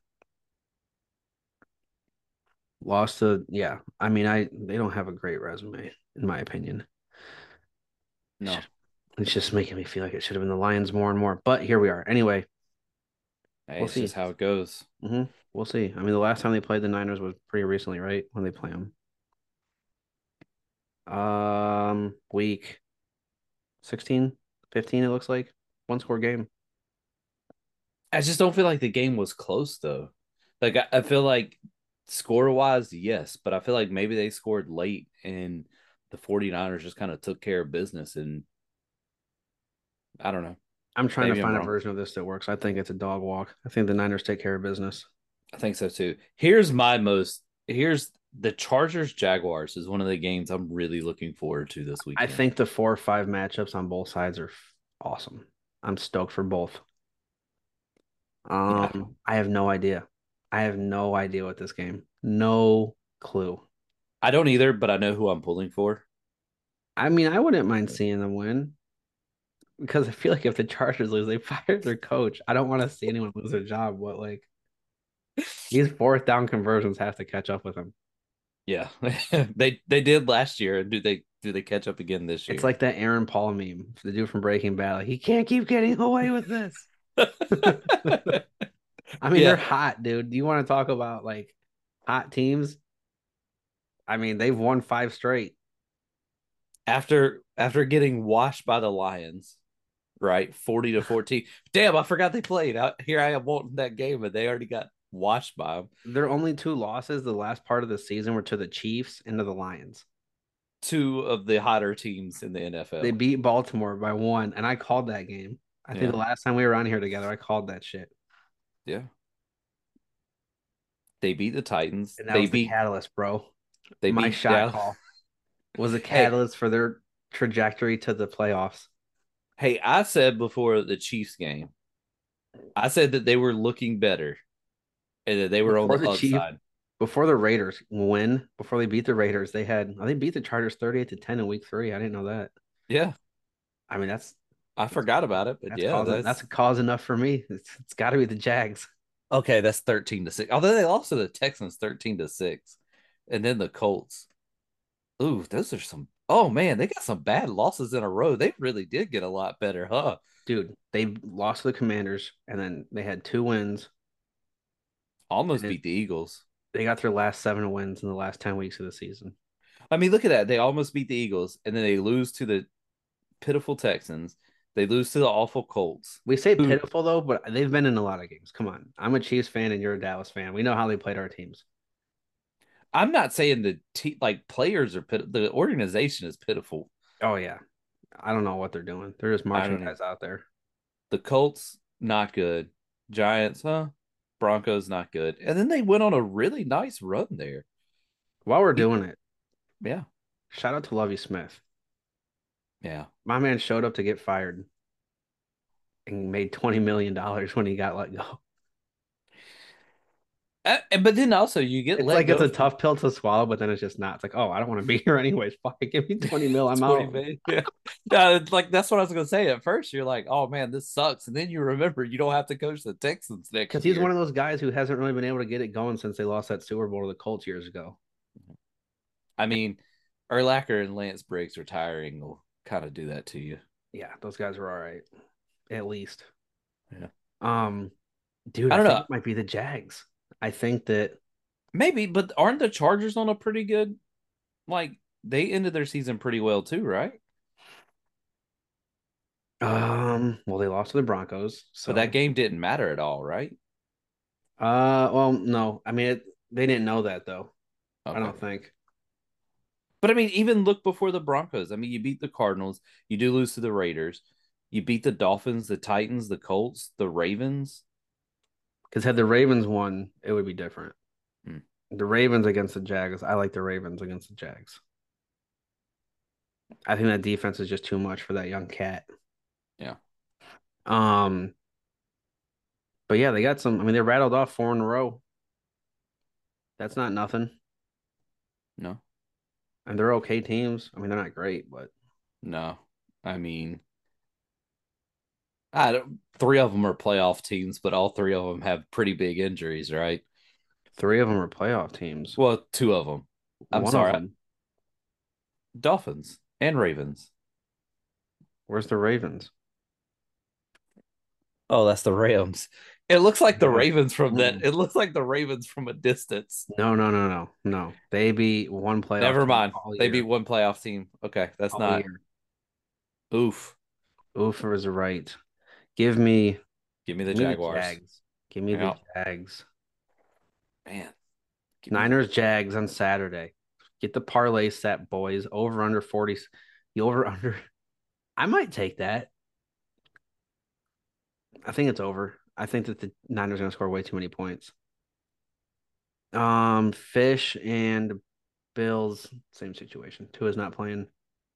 Lost to, yeah. I mean, I they don't have a great resume, in my opinion. no, It's just making me feel like it should have been the Lions more and more. But here we are. Anyway, hey, We'll see. how it goes. hmm we'll see. I mean, the last time they played the Niners was pretty recently, right? When they play them. Um, week 16, 15, it looks like. One score game. I just don't feel like the game was close though. Like I, I feel like score wise, yes, but I feel like maybe they scored late and the 49ers just kind of took care of business and I don't know. I'm trying Maybe to find a version of this that works. I think it's a dog walk. I think the Niners take care of business. I think so too. Here's my most here's the Chargers Jaguars is one of the games I'm really looking forward to this week. I think the four or five matchups on both sides are awesome. I'm stoked for both. Um, yeah. I have no idea. I have no idea what this game. No clue. I don't either, but I know who I'm pulling for. I mean, I wouldn't mind seeing them win because I feel like if the Chargers lose, they fire their coach. I don't want to see anyone lose their job. But like these fourth down conversions have to catch up with them. Yeah, they they did last year. Do they do they catch up again this year? It's like that Aaron Paul meme, the dude from Breaking Bad. Like, he can't keep getting away with this. I mean, yeah. they're hot, dude. Do you want to talk about like hot teams? I mean, they've won five straight. After after getting washed by the Lions, right? 40 to 14. Damn, I forgot they played. Out here I am wanting that game, but they already got washed by them. Their only two losses the last part of the season were to the Chiefs and to the Lions. Two of the hotter teams in the NFL. They beat Baltimore by one, and I called that game. I yeah. think the last time we were on here together, I called that shit. Yeah. They beat the Titans. And that they was beat the catalyst, bro. They My beat, shot yeah. call was a catalyst hey. for their trajectory to the playoffs. Hey, I said before the Chiefs game, I said that they were looking better and that they were before on the, the Chief, side. Before the Raiders win, before they beat the Raiders, they had they beat the Chargers 38 to 10 in week three. I didn't know that. Yeah. I mean, that's I forgot about it, but that's yeah, cause, that's... that's a cause enough for me. It's, it's got to be the Jags. Okay, that's 13 to 6. Although they lost to the Texans 13 to 6. And then the Colts. Ooh, those are some Oh man, they got some bad losses in a row. They really did get a lot better, huh? Dude, they lost to the Commanders and then they had two wins. Almost beat the Eagles. They got their last seven wins in the last 10 weeks of the season. I mean, look at that. They almost beat the Eagles and then they lose to the pitiful Texans. They lose to the awful Colts. We say pitiful though, but they've been in a lot of games. Come on. I'm a Chiefs fan and you're a Dallas fan. We know how they played our teams. I'm not saying the te- like players are pit- the organization is pitiful. Oh yeah, I don't know what they're doing. They're just marching guys out there. The Colts not good. Giants, huh? Broncos not good. And then they went on a really nice run there. While we're doing it, yeah. Shout out to Lovie Smith. Yeah, my man showed up to get fired and made twenty million dollars when he got let go. Uh, but then also you get like it's a tough pill to swallow, but then it's just not. It's like, oh, I don't want to be here anyways. Fuck it, give me twenty mil, I'm 20 out. Mil. Yeah, yeah like that's what I was gonna say. At first, you're like, oh man, this sucks, and then you remember you don't have to coach the Texans next. Because he's one of those guys who hasn't really been able to get it going since they lost that Super Bowl to the Colts years ago. I mean, Urlacher and Lance Briggs retiring will kind of do that to you. Yeah, those guys are all right, at least. Yeah. Um, dude, I don't I know. It might be the Jags. I think that maybe, but aren't the Chargers on a pretty good like they ended their season pretty well too, right? Um, well, they lost to the Broncos, so but that game didn't matter at all, right? Uh, well, no. I mean, it, they didn't know that though. Okay. I don't think. But I mean, even look before the Broncos. I mean, you beat the Cardinals, you do lose to the Raiders, you beat the Dolphins, the Titans, the Colts, the Ravens. Because had the Ravens won, it would be different. Hmm. The Ravens against the Jags, I like the Ravens against the Jags. I think that defense is just too much for that young cat. Yeah. Um. But yeah, they got some. I mean, they rattled off four in a row. That's not nothing. No. And they're okay teams. I mean, they're not great, but no. I mean, I don't, three of them are playoff teams, but all three of them have pretty big injuries, right? Three of them are playoff teams. Well, two of them. I'm One sorry. Them. Dolphins and Ravens. Where's the Ravens? Oh, that's the Rams. It looks like the Ravens from that. Mm. It looks like the Ravens from a distance. No, no, no, no, no. They beat one playoff. Never mind. They beat one playoff team. Okay, that's all not. Year. Oof. Oof is right. Give me, give me the give Jaguars. Me the Jags. Give me yeah. the Jags. Man, Niners Jags on Saturday. Get the parlay set, boys. Over under 40. The over under. I might take that. I think it's over. I think that the Niners are going to score way too many points. Um, Fish and Bills, same situation. Tua is not playing.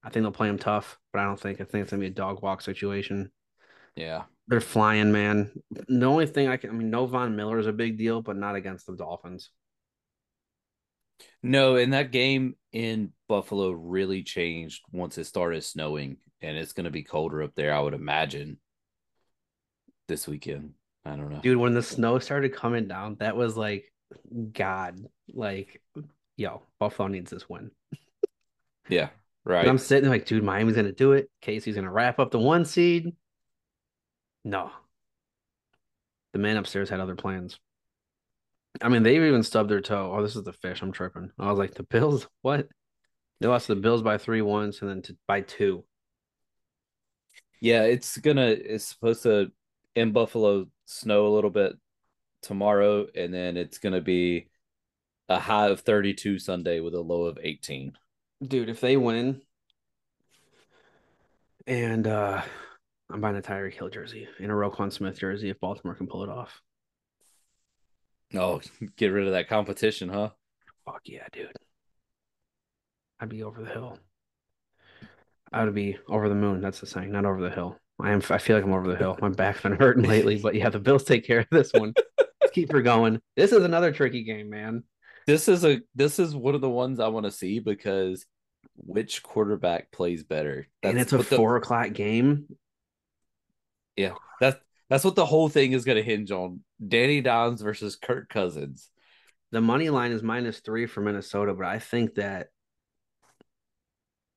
I think they'll play him tough, but I don't think I think it's gonna be a dog walk situation. Yeah. They're flying, man. The only thing I can I mean, no Von Miller is a big deal, but not against the Dolphins. No, and that game in Buffalo really changed once it started snowing, and it's going to be colder up there, I would imagine, this weekend. I don't know. Dude, when the snow started coming down, that was like, God, like, yo, Buffalo needs this win. yeah, right. And I'm sitting like, dude, Miami's going to do it. Casey's going to wrap up the one seed. No. The man upstairs had other plans. I mean, they've even stubbed their toe. Oh, this is the fish. I'm tripping. I was like, the Bills, what? They lost the Bills by three once and then to, by two. Yeah, it's gonna. It's supposed to in Buffalo snow a little bit tomorrow, and then it's gonna be a high of 32 Sunday with a low of 18. Dude, if they win, and uh I'm buying a Tyreek Hill jersey and a Roquan Smith jersey if Baltimore can pull it off. Oh, get rid of that competition, huh? Fuck yeah, dude. I'd be over the hill. I would be over the moon. That's the saying, not over the hill. I am. I feel like I'm over the hill. My back's been hurting lately, but yeah, the Bills take care of this one. Let's keep her going. This is another tricky game, man. This is a. This is one of the ones I want to see because which quarterback plays better? That's and it's a four the, o'clock game. Yeah, that's that's what the whole thing is going to hinge on. Danny Dimes versus Kirk Cousins. The money line is minus three for Minnesota, but I think that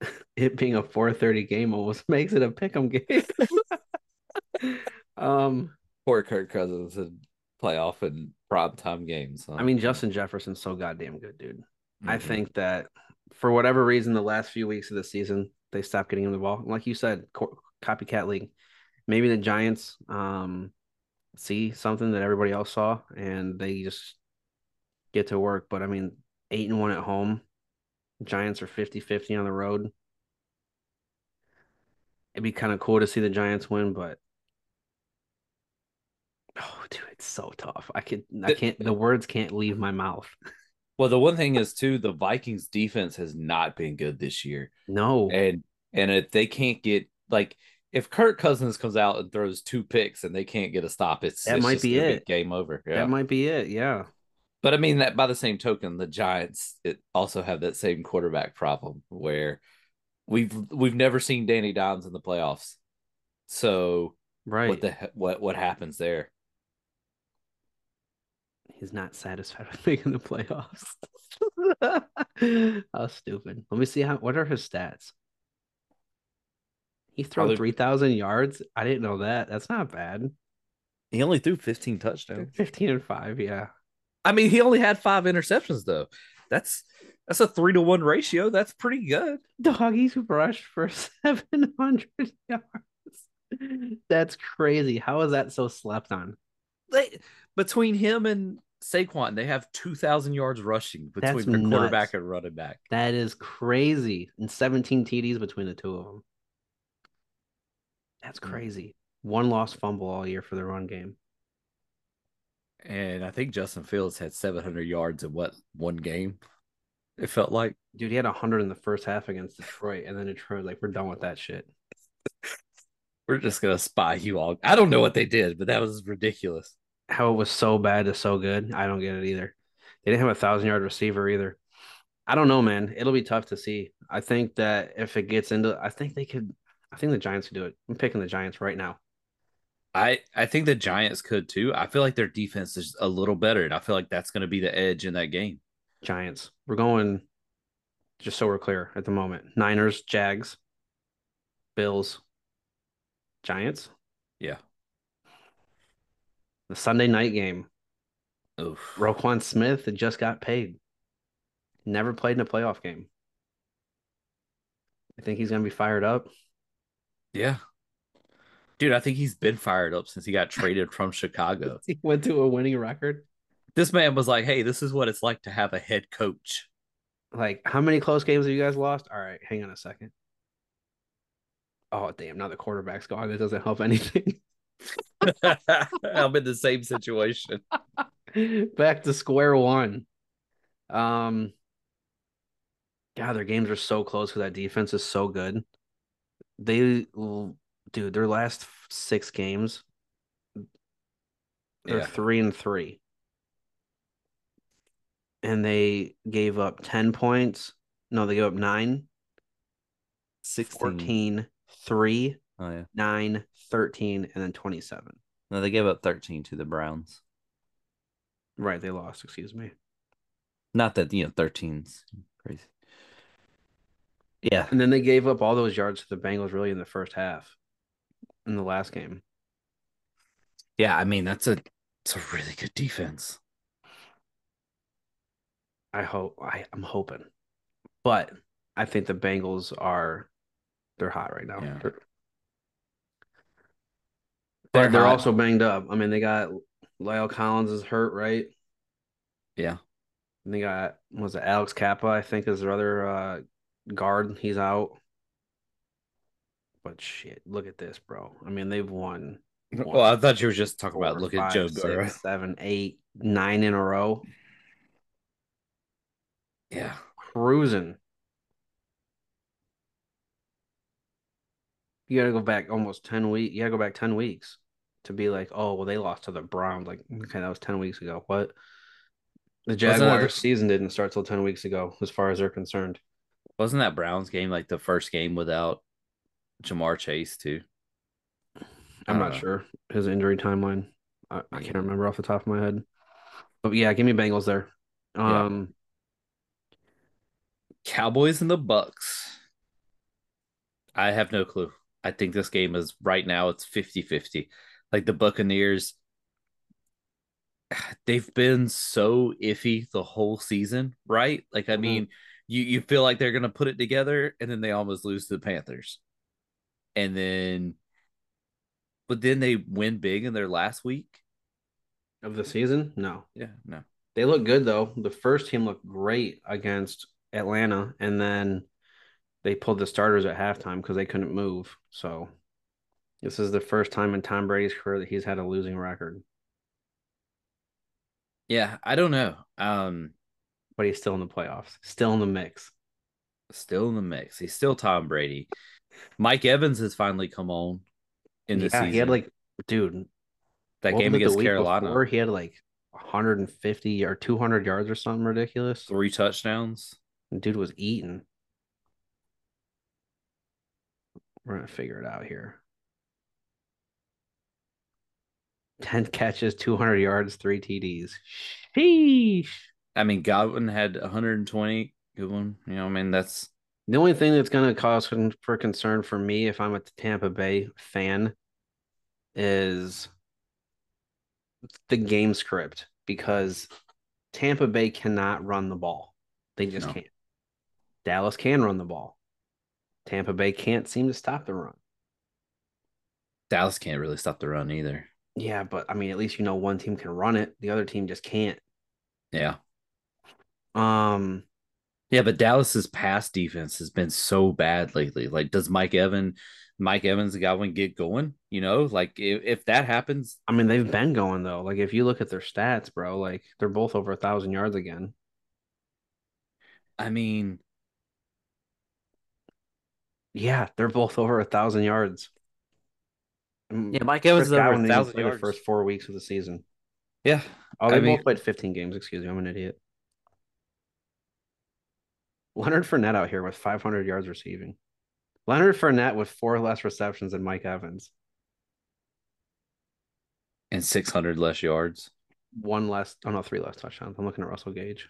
it being a 4:30 game almost makes it a pick'em game. um, poor Kirk Cousins in playoff and prime time games. Huh? I mean, Justin Jefferson's so goddamn good, dude. Mm-hmm. I think that for whatever reason, the last few weeks of the season, they stopped getting him the ball. Like you said, copycat league. Maybe the Giants um, see something that everybody else saw, and they just get to work. But I mean, eight and one at home. Giants are 50-50 on the road it'd be kind of cool to see the Giants win, but oh, dude, it's so tough. I could, I can't. The words can't leave my mouth. Well, the one thing is too, the Vikings defense has not been good this year. No, and and if they can't get like if Kirk Cousins comes out and throws two picks and they can't get a stop, it's that it's might be it. Be game over. Yeah. That might be it. Yeah. But I mean that by the same token, the Giants it also have that same quarterback problem where We've we've never seen Danny Dimes in the playoffs. So right, what the what what happens there? He's not satisfied with making the playoffs. how stupid. Let me see how what are his stats? He threw Probably... three thousand yards. I didn't know that. That's not bad. He only threw 15 touchdowns. 15 and 5, yeah. I mean, he only had five interceptions though. That's that's a three to one ratio. That's pretty good. Doggies rushed for 700 yards. That's crazy. How is that so slept on? They, between him and Saquon, they have 2,000 yards rushing between That's their nuts. quarterback and running back. That is crazy. And 17 TDs between the two of them. That's hmm. crazy. One lost fumble all year for the run game. And I think Justin Fields had 700 yards in what one game? It felt like, dude, he had hundred in the first half against Detroit, and then Detroit like, we're done with that shit. we're just gonna spy you all. I don't know what they did, but that was ridiculous. How it was so bad to so good, I don't get it either. They didn't have a thousand yard receiver either. I don't know, man. It'll be tough to see. I think that if it gets into, I think they could. I think the Giants could do it. I'm picking the Giants right now. I I think the Giants could too. I feel like their defense is a little better, and I feel like that's going to be the edge in that game. Giants. We're going just so we're clear at the moment. Niners, Jags, Bills, Giants. Yeah. The Sunday night game. Oof. Roquan Smith had just got paid. Never played in a playoff game. I think he's gonna be fired up. Yeah. Dude, I think he's been fired up since he got traded from Chicago. he went to a winning record this man was like, "Hey, this is what it's like to have a head coach." Like, how many close games have you guys lost? All right, hang on a second. Oh damn! Now the quarterback's gone. It doesn't help anything. I'm in the same situation. Back to square one. Um, God, their games are so close because that defense is so good. They, dude, their last six games, they're Yeah. three and three. And they gave up 10 points. No, they gave up nine, 16. 14, three, Oh, yeah. nine, 13, and then 27. No, they gave up 13 to the Browns. Right, they lost, excuse me. Not that, you know, 13's crazy. Yeah. And then they gave up all those yards to the Bengals really in the first half in the last game. Yeah, I mean, that's a it's a really good defense. I hope I, I'm hoping. But I think the Bengals are they're hot right now. Yeah. They're, They're but they're also banged up. I mean, they got La'el Collins is hurt, right? Yeah. And they got was it Alex Cappa, I think is their other uh guard. He's out. But shit, look at this, bro. I mean, they've won Well, I thought you were just talking four, about look at Joe six, Burrow. seven, eight, nine in a row. Yeah. Cruising. You gotta go back almost 10 weeks. You gotta go back 10 weeks to be like, oh, well, they lost to the Browns. Like, okay, that was 10 weeks ago. What? The Jaguars season didn't start till 10 weeks ago, as far as they're concerned. Wasn't that Browns game like the first game without Ja'Marr Chase too? I'm not Uh, sure his injury timeline. I, I can't remember off the top of my head. But yeah, give me Bengals there. Yeah. Um, Cowboys and the Bucks. I have no clue. I think this game is right now it's 50-50. Like the Buccaneers they've been so iffy the whole season, right? Like I Mhm. mean, you you feel like they're going to put it together and then they almost lose to the Panthers. And then but then they win big in their last week. of the season, no, Yeah, no. they look good though. The first team looked great against Atlanta, and then they pulled the starters at halftime because they couldn't move. So this is the first time in Tom Brady's career that he's had a losing record, Yeah, I don't know. Um but he's still in the playoffs, still in the mix. still in the mix. He's still Tom Brady. Mike Evans has finally come on in the yeah, season. he had like, dude, that game against Carolina, before, he had like 150 or 200 yards or something ridiculous. three touchdowns. Dude was eating. We're gonna figure it out here. 10 catches, 200 yards, three TDs. Sheesh. I mean, Godwin had 120. Good one. You know, I mean, that's The only thing that's going to cause for concern for me if I'm a Tampa Bay fan is the game script because Tampa Bay cannot run the ball. They just No. can't. Dallas can run the ball. Tampa Bay can't seem to stop the run. Dallas can't really stop the run either. Yeah, but I mean, at least you know one team can run it, the other team just can't. Yeah. Um, Yeah, but Dallas's pass defense has been so bad lately. Like, does Mike Evan, Mike Evans, and Godwin get going? You know, like if, if that happens, I mean, they've been going though. Like if you look at their stats, bro, like they're both over a thousand yards again. I mean, Yeah, they're both over a thousand yards. Mm, yeah, Mike Evans is over a thousand yards. the first four weeks of the season. Yeah, Oh, they I both mean- played 15 games. Excuse me, I'm an idiot. Leonard Fournette out here with 500 yards receiving. Leonard Fournette with four less receptions than Mike Evans, and six hundred less yards. one less. Oh no, three less touchdowns. I'm looking at Russell Gage.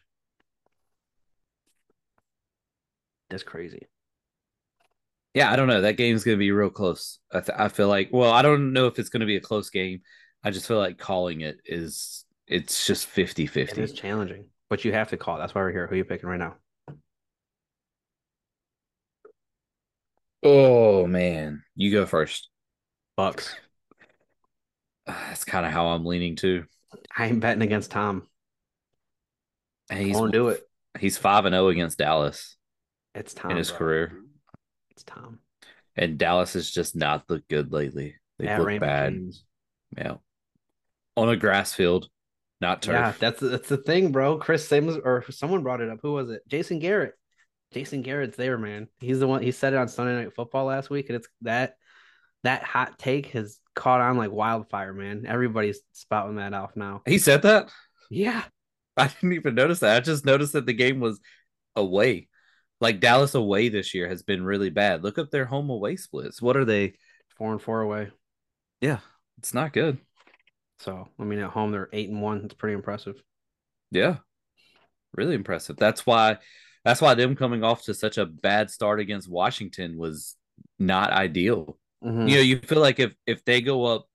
That's crazy. Yeah, I don't know. That game's going to be real close. I, th- I feel like, well, I don't know if it's going to be a close game. I just feel like calling it is, it's just 50 It 50. is challenging, but you have to call. That's why we're here. Who are you picking right now? Oh, man. You go first. Bucks. That's kind of how I'm leaning too. I ain't betting against Tom. And He's won't do it. he's 5 and 0 against Dallas It's Tom in his bro. career. It's Tom. And Dallas has just not looked good lately. They At look Raymond bad. James. Yeah. On a grass field, not turf. Yeah, that's that's the thing, bro. Chris Simms or someone brought it up. Who was it? Jason Garrett. Jason Garrett's there, man. He's the one. He said it on Sunday Night Football last week, and it's that that hot take has caught on like wildfire, man. Everybody's spouting that off now. He said that. Yeah, I didn't even notice that. I just noticed that the game was away. Like Dallas away this year has been really bad. Look up their home away splits. What are they? four and four away. Yeah, it's not good. So I mean, at home they're eight and one. It's pretty impressive. Yeah. Really impressive. That's why that's why them coming off to such a bad start against Washington was not ideal. Mhm. You know, you feel like if if they go up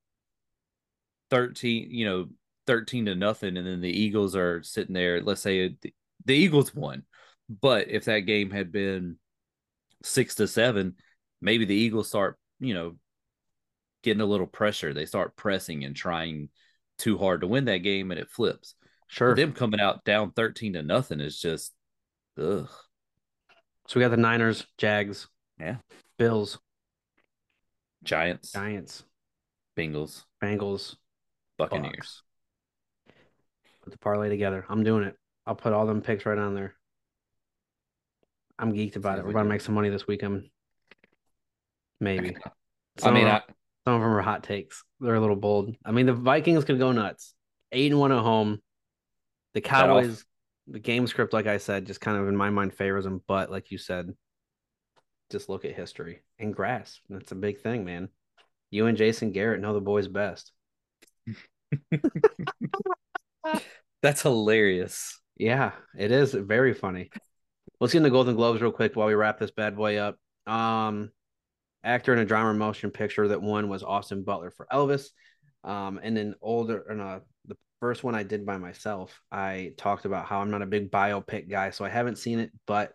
13, you know, 13 to nothing and then the Eagles are sitting there, let's say the, the Eagles won. But if that game had been 6 to 7, maybe the Eagles start, you know, getting a little pressure. They start pressing and trying too hard to win that game and it flips. Sure. Them coming out down 13 to nothing is just ugh. So we got the Niners, Jags, Yeah. Bills, Giants, Giants, Bengals, Bengals, Buccaneers. Bucks. Put the parlay together. I'm doing it. I'll put all them picks right on there. I'm geeked about it. We're we about to make some money this weekend. Maybe. I Some mean, of, I, some of them are hot takes. They're a little bold. I mean, the Vikings could go nuts. Eight and one at home. The. Cowboys, the game script, like I said, just kind of in my mind favors him. But like you said, just look at history and grasp. That's a big thing, man. You and Jason Garrett know the boys best. that's hilarious. Yeah, it is very funny. Let's get into Golden Globes real quick while we wrap this bad boy up. Um, actor in a drama motion picture that won was Austin Butler for Elvis. Um, and then older, and uh, the first one I did by myself, I talked about how I'm not a big biopic guy, so I haven't seen it. But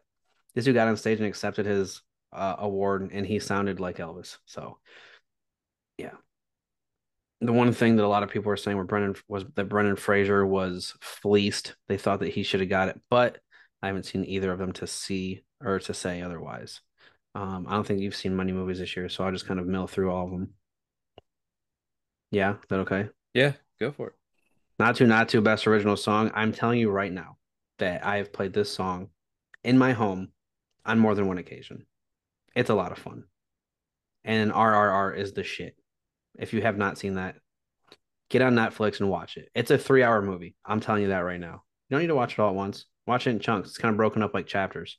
this dude got on stage and accepted his uh, award, and he sounded like Elvis. So, yeah. The one thing that a lot of people were saying were Brennan was that Brendan Fraser was fleeced. They thought that he should have got it, but I haven't seen either of them to see or to say otherwise. Um, I don't think you've seen many movies this year, so I'll just kind of mill through all of them. Yeah, is that okay? Yeah, go for it. Not to not to best original song. I'm telling you right now that I have played this song in my home on more than one occasion. It's a lot of fun. And RRR is the shit. If you have not seen that, get on Netflix and watch it. It's a three hour movie. I'm telling you that right now. You don't need to watch it all at once. Watch it in chunks. It's kind of broken up like chapters.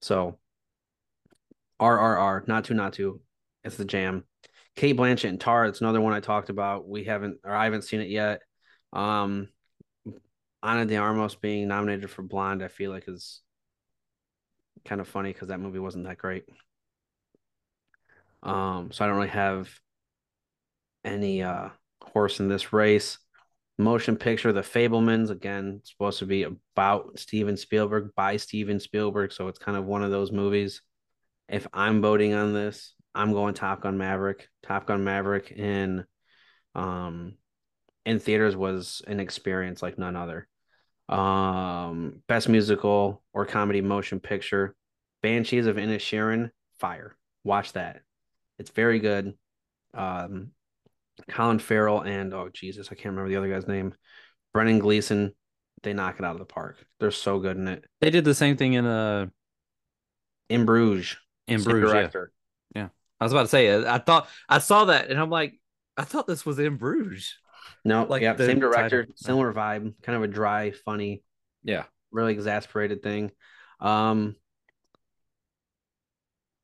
So RRR, not to not to. It's the jam. Cate Blanchett and Tar, it's another one I talked about. We haven't or I haven't seen it yet. Um Ana de Armas being nominated for Blonde, I feel like is kind of funny because that movie wasn't that great. Um, so I don't really have any uh horse in this race. Motion picture, The Fabelmans, again, supposed to be about Steven Spielberg by Steven Spielberg, so it's kind of one of those movies. If I'm voting on this, I'm going Top Gun Maverick. Top Gun Maverick in um in theaters was an experience like none other. Um, best musical or comedy motion picture, Banshees of Inisherin, fire. Watch that. It's very good. Um, Colin Farrell and oh Jesus, I can't remember the other guy's name. Brendan Gleeson, they knock it out of the park. They're so good in it. They did the same thing in uh In Bruges, in Bruges. Yeah. director. I was about to say I thought I saw that and I'm like, I thought this was in Bruges. No, Like yeah, same director, title. similar vibe, kind of a dry, funny, Yeah. really exasperated thing. Um,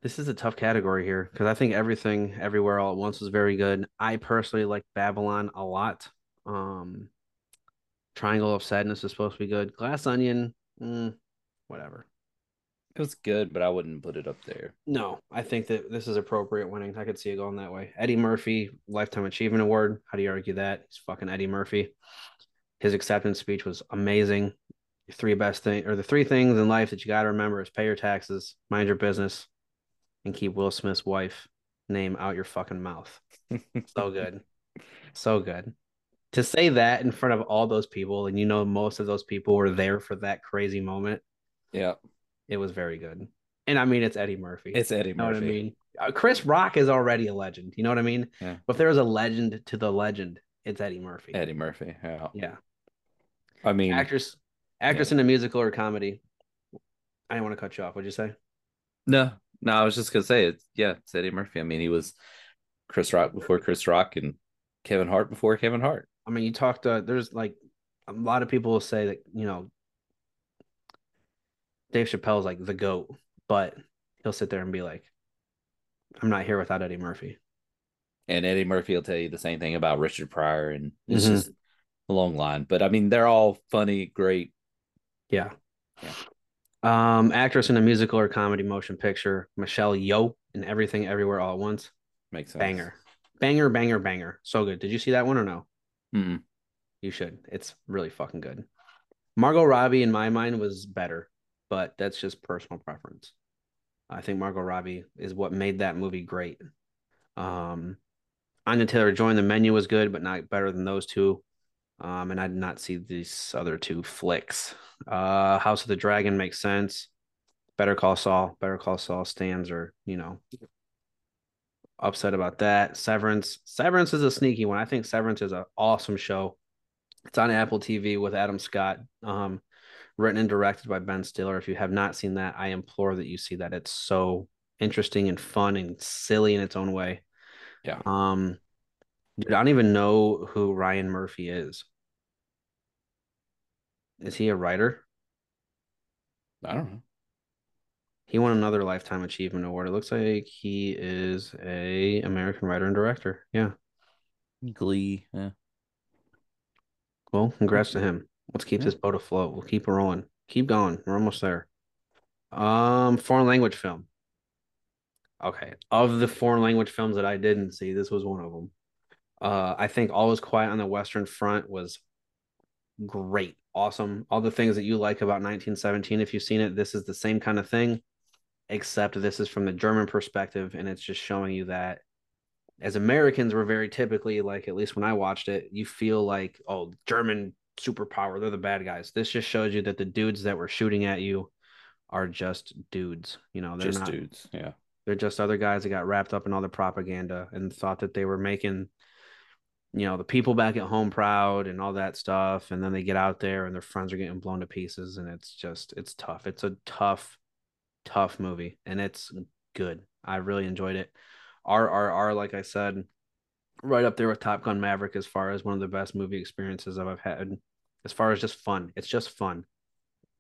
this is a tough category here because I think everything, everywhere, all at once was very good. I personally like Babylon a lot. Um, Triangle of Sadness is supposed to be good. Glass Onion, mm, whatever. It was good, but I wouldn't put it up there. No, I think that this is appropriate winning. I could see it going that way. Eddie Murphy, Lifetime Achievement Award. How do you argue that? He's fucking Eddie Murphy. His acceptance speech was amazing. Three best thing or the three things in life that you got to remember is pay your taxes, mind your business, and keep Will Smith's wife name out your fucking mouth. So good. So good. To say that in front of all those people, and you know most of those people were there for that crazy moment, Yeah. It was very good. And I mean, it's Eddie Murphy. It's Eddie Murphy. You know what I mean? Uh, Chris Rock is already a legend. You know what I mean? Yeah. But if there was a legend to the legend, it's Eddie Murphy. Eddie Murphy. Yeah. Yeah. I mean, Actress, actress in a musical or comedy. I didn't want to cut you off. What'd you say? No, no, I was just gonna say it's yeah, it's Eddie Murphy. I mean, he was Chris Rock before Chris Rock and Kevin Hart before Kevin Hart. I mean, you talked. Uh, there's like a lot of people will say that you know Dave Chappelle's like the goat, but he'll sit there and be like, "I'm not here without Eddie Murphy." And Eddie Murphy will tell you the same thing about Richard Pryor, and it's mm-hmm. just a long line. But I mean, they're all funny, great. Yeah. Yeah. Um, actress in a musical or comedy motion picture, Michelle Yeoh in Everything Everywhere All at Once. Makes sense. Banger, banger, banger, banger. So good. Did you see that one or no? Mm-mm. You should. It's really fucking good. Margot Robbie, in my mind, was better, but that's just personal preference. I think Margot Robbie is what made that movie great. Um, Anya Taylor Joy the menu was good, but not better than those two. Um, and I did not see these other two flicks. Uh, House of the Dragon makes sense. Better Call Saul. Better Call Saul stands or you know, upset about that. Severance. Severance is a sneaky one. I think Severance is an awesome show. It's on Apple TV with Adam Scott, um, written and directed by Ben Stiller. If you have not seen that, I implore that you see that. It's so interesting and fun and silly in its own way. Yeah. Um, dude, I don't even know who Ryan Murphy is. Is he a writer? I don't know. He won another lifetime achievement award. It looks like he is a American writer and director. Yeah. Glee. Yeah. Well, congrats to him. Let's keep yeah. this boat afloat. We'll keep rolling. Keep going. We're almost there. Um, foreign language film. Okay. Of the foreign language films that I didn't see, this was one of them. Uh, I think All Was Quiet on the Western Front was great, awesome. All the things that you like about 1917, if you've seen it, this is the same kind of thing, except this is from the German perspective, and it's just showing you that as Americans, we're very typically like, at least when I watched it, you feel like, oh, German superpower, they're the bad guys. This just shows you that the dudes that were shooting at you are just dudes. You know, they're just not dudes. Yeah. They're just other guys that got wrapped up in all the propaganda and thought that they were making you know the people back at home proud and all that stuff and then they get out there and their friends are getting blown to pieces and it's just it's tough it's a tough tough movie and it's good i really enjoyed it rrr like i said right up there with top gun maverick as far as one of the best movie experiences i've had as far as just fun it's just fun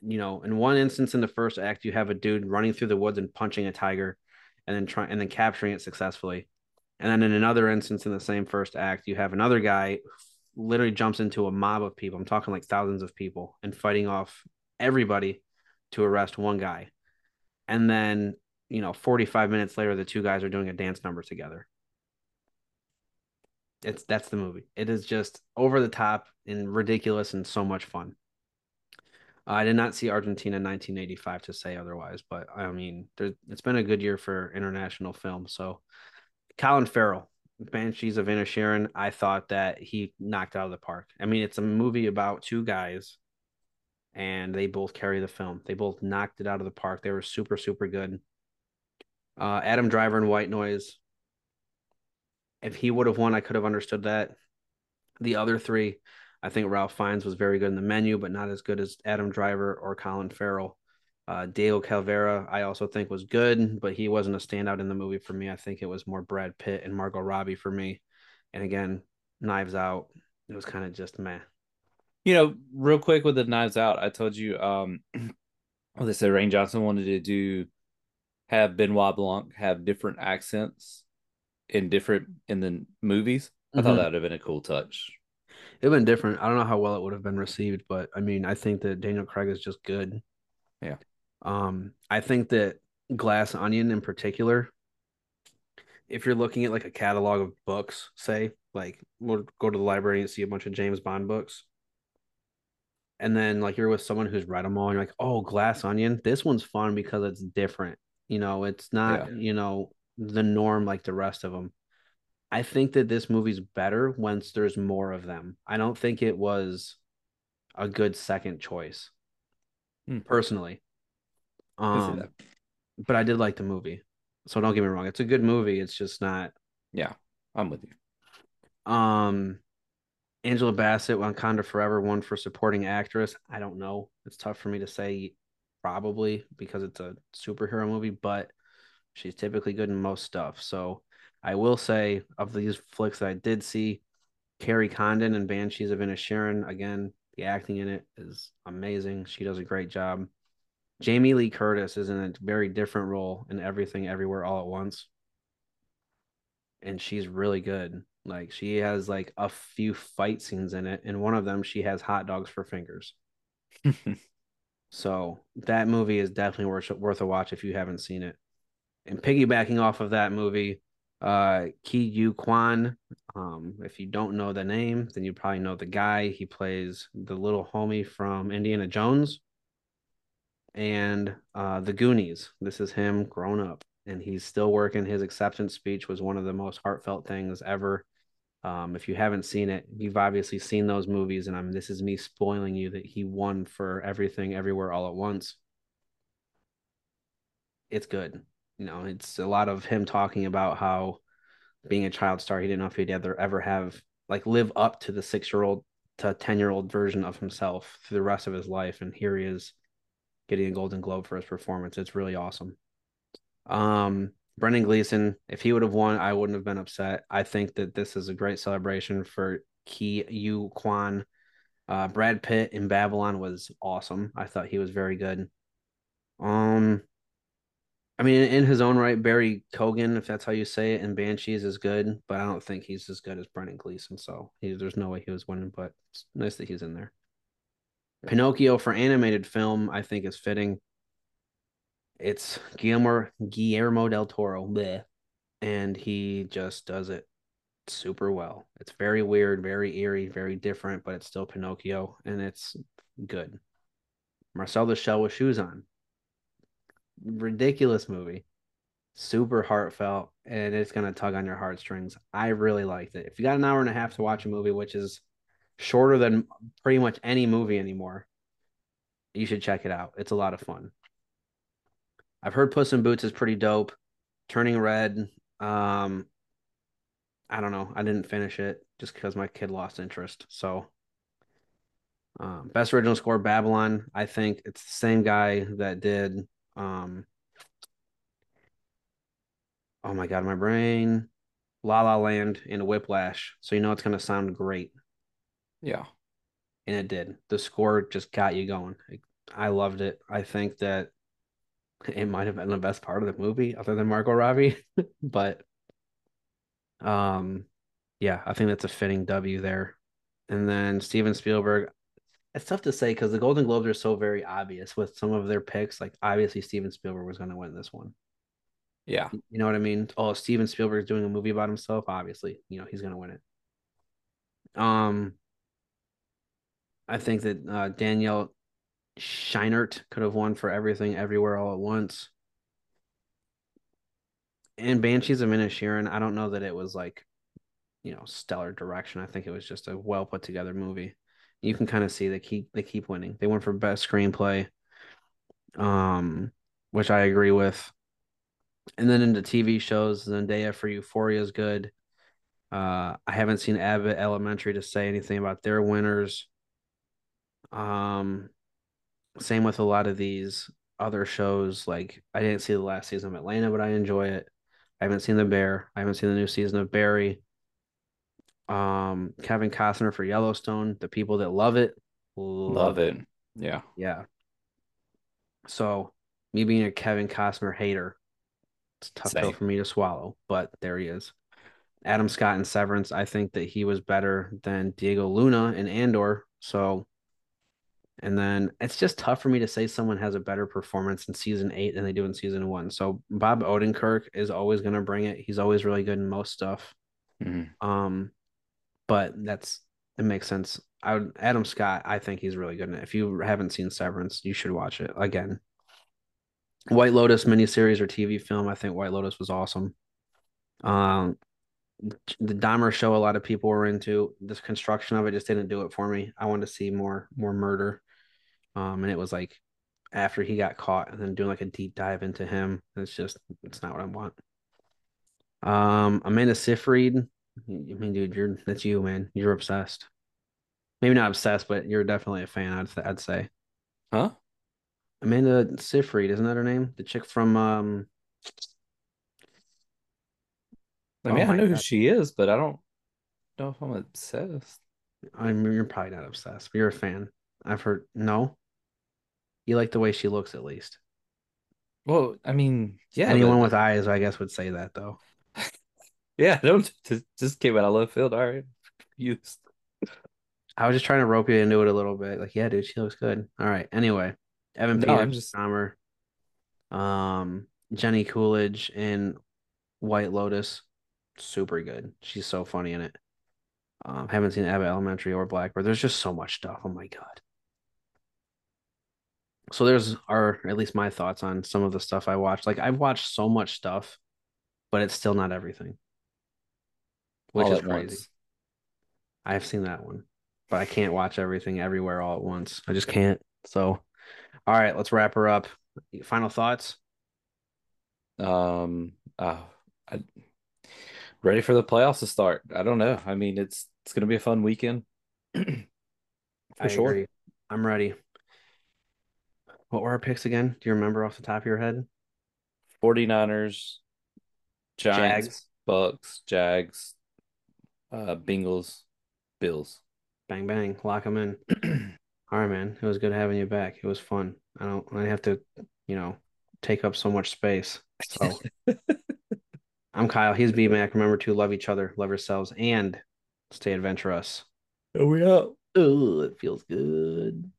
you know in one instance in the first act you have a dude running through the woods and punching a tiger and then trying and then capturing it successfully and then in another instance in the same first act, you have another guy literally jumps into a mob of people. I'm talking like thousands of people and fighting off everybody to arrest one guy. And then, you know, 45 minutes later, the two guys are doing a dance number together. It's that's the movie. It is just over the top and ridiculous and so much fun. I did not see Argentina 1985 to say otherwise, but I mean, there, it's been a good year for international film. So Colin Farrell, Banshees of Inisherin, I thought that he knocked out of the park. I mean, it's a movie about two guys, and they both carry the film. They both knocked it out of the park. They were super, super good. Uh, Adam Driver and White Noise. If he would have won, I could have understood that. The other three, I think Ralph Fiennes was very good in the menu, but not as good as Adam Driver or Colin Farrell. Uh, Diego Calavera, I also think was good, but he wasn't a standout in the movie for me. I think it was more Brad Pitt and Margot Robbie for me. And again, Knives Out, it was kind of just meh. You know, real quick with the Knives Out, I told you, um, well, they said Rian Johnson wanted to do have Benoit Blanc have different accents in different in the movies. I mm-hmm. thought that would have been a cool touch. It would been different. I don't know how well it would have been received, but I mean, I think that Daniel Craig is just good. Yeah. Um, I think that Glass Onion in particular, if you're looking at like a catalog of books, say, like we'll go to the library and see a bunch of James Bond books. And then like you're with someone who's read them all, and you're like, oh, Glass Onion, this one's fun because it's different. You know, it's not, yeah. you know, the norm like the rest of them. I think that this movie's better once there's more of them. I don't think it was a good second choice. Hmm. Personally. Um, but I did like the movie, so don't get me wrong. It's a good movie. It's just not. Yeah, I'm with you. Um, Angela Bassett, Wakanda Forever, won for supporting actress. I don't know. It's tough for me to say probably because it's a superhero movie, but she's typically good in most stuff. So I will say of these flicks that I did see, Kerry Condon and Banshees of Inisherin, again, the acting in it is amazing. She does a great job. Jamie Lee Curtis is in a very different role in Everything Everywhere All at Once. And she's really good. Like she has like a few fight scenes in it, and one of them she has hot dogs for fingers. so that movie is definitely worth worth a watch if you haven't seen it. And piggybacking off of that movie, uh Ke Huy Quan. Um, if you don't know the name, then you probably know the guy. He plays the little homie from Indiana Jones and uh the Goonies. This is him grown up and he's still working. His acceptance speech was one of the most heartfelt things ever. Um, if you haven't seen it, you've obviously seen those movies, and I'm this is me spoiling you that he won for everything everywhere all at once. It's good. You know, it's a lot of him talking about how being a child star, he didn't know if he'd ever ever have like live up to the six year old to ten year old version of himself through the rest of his life. And here he is getting a golden globe for his performance. It's really awesome. Um, Brendan Gleeson, if he would have won, I wouldn't have been upset. I think that this is a great celebration for Ke Huy Quan. Uh, Brad Pitt in Babylon was awesome. I thought he was very good. Um, I mean, in his own right, Barry Keoghan, if that's how you say it, and Banshees is good, but I don't think he's as good as Brendan Gleeson. So he, there's no way he was winning, but it's nice that he's in there. Pinocchio for animated film, I think is fitting. It's Guillermo Guillermo del Toro, bleh, and he just does it super well. It's very weird, very eerie, very different, but it's still Pinocchio, and it's good. Marcel the Shell with shoes on. Ridiculous movie. Super heartfelt, and it's gonna tug on your heartstrings. I really liked it. If you got an hour and a half to watch a movie, which is shorter than pretty much any movie anymore, you should check it out. It's a lot of fun. I've heard Puss in Boots is pretty dope. Turning Red, um, I don't know. I didn't finish it just because my kid lost interest. So, um, best original score Babylon. I think it's the same guy that did. Um, oh my god, my brain. La La Land and Whiplash. So you know it's gonna sound great. Yeah, and it did. The score just got you going. I loved it. I think that it might have been the best part of the movie, other than Margot Robbie. but um, yeah, I think that's a fitting W there. And then Steven Spielberg. It's tough to say because the Golden Globes are so very obvious with some of their picks. Like obviously Steven Spielberg was going to win this one. Yeah, you know what I mean. Oh, Steven Spielberg is doing a movie about himself. Obviously, you know he's going to win it. Um, I think that uh, Daniel Scheinert could have won for everything, everywhere, all at once. And Banshees of Inisherin, I don't know that it was like, you know, stellar direction. I think it was just a well put together movie. You can kind of see they keep they keep winning. They went for best screenplay, um, which I agree with. And then into TV shows, Zendaya for Euphoria is good. Uh, I haven't seen Abbott Elementary to say anything about their winners. Um, same with a lot of these other shows. Like I didn't see the last season of Atlanta, but I enjoy it. I haven't seen The Bear. I haven't seen the new season of Barry. Um, Kevin Costner for Yellowstone. The people that love it love, love it. it. Yeah, yeah. So me being a Kevin Costner hater, it's tough pill for me to swallow. But there he is. Adam Scott in Severance. I think that he was better than Diego Luna in Andor. So and then it's just tough for me to say someone has a better performance in season eight than they do in season one. So Bob Odenkirk is always going to bring it. He's always really good in most stuff. Mm-hmm. Um, but that's it makes sense. I would Adam Scott. I think he's really good in it. If you haven't seen Severance, you should watch it again. White Lotus miniseries or TV film. I think White Lotus was awesome. Um, the Dahmer show. A lot of people were into. This construction of it just didn't do it for me. I wanted to see more more murder. Um, and it was like after he got caught and then doing like a deep dive into him. It's just it's not what I want. Um, Amanda Seyfried. I mean, dude, you're that's you, man. You're obsessed. Maybe not obsessed, but you're definitely a fan. I'd I'd say. Huh? Amanda Seyfried, isn't that her name? The chick from um I Oh mean, I my know who she is, but I don't know if I'm obsessed. I mean you're probably not obsessed, but you're a fan. I've heard no. You like the way she looks at least. Well, I mean, yeah, Anyone but with eyes, I guess, would say that though. Yeah, don't just, just came out of left field. All right, used. I was just trying to rope you into it a little bit. Like, yeah, dude, she looks good. All right. Anyway, Evan No, Peters, just Dahmer, um, Jenny Coolidge in White Lotus, super good. She's so funny in it. Um, haven't seen Abbott Elementary or Blackbird. There's just so much stuff. Oh my God. So there's our at least my thoughts on some of the stuff I watched. Like I've watched so much stuff, but it's still not everything, which is crazy. once. I've seen that one, but I can't watch everything everywhere all at once. I just can't. So, all right, let's wrap her up. Final thoughts? Um, uh, I, ready for the playoffs to start. I don't know. I mean, it's it's gonna be a fun weekend for I sure. agree. I'm ready. What were our picks again? Do you remember off the top of your head? 49ers, Giants, Jags. Bucks, Jags, uh, Bengals, Bills. Bang bang, lock them in. All right, man. It was good having you back. It was fun. I don't. I have to, you know, take up so much space. So I'm Kyle. He's B Mac. Remember to love each other, love yourselves, and stay adventurous. Are we out? Oh, it feels good.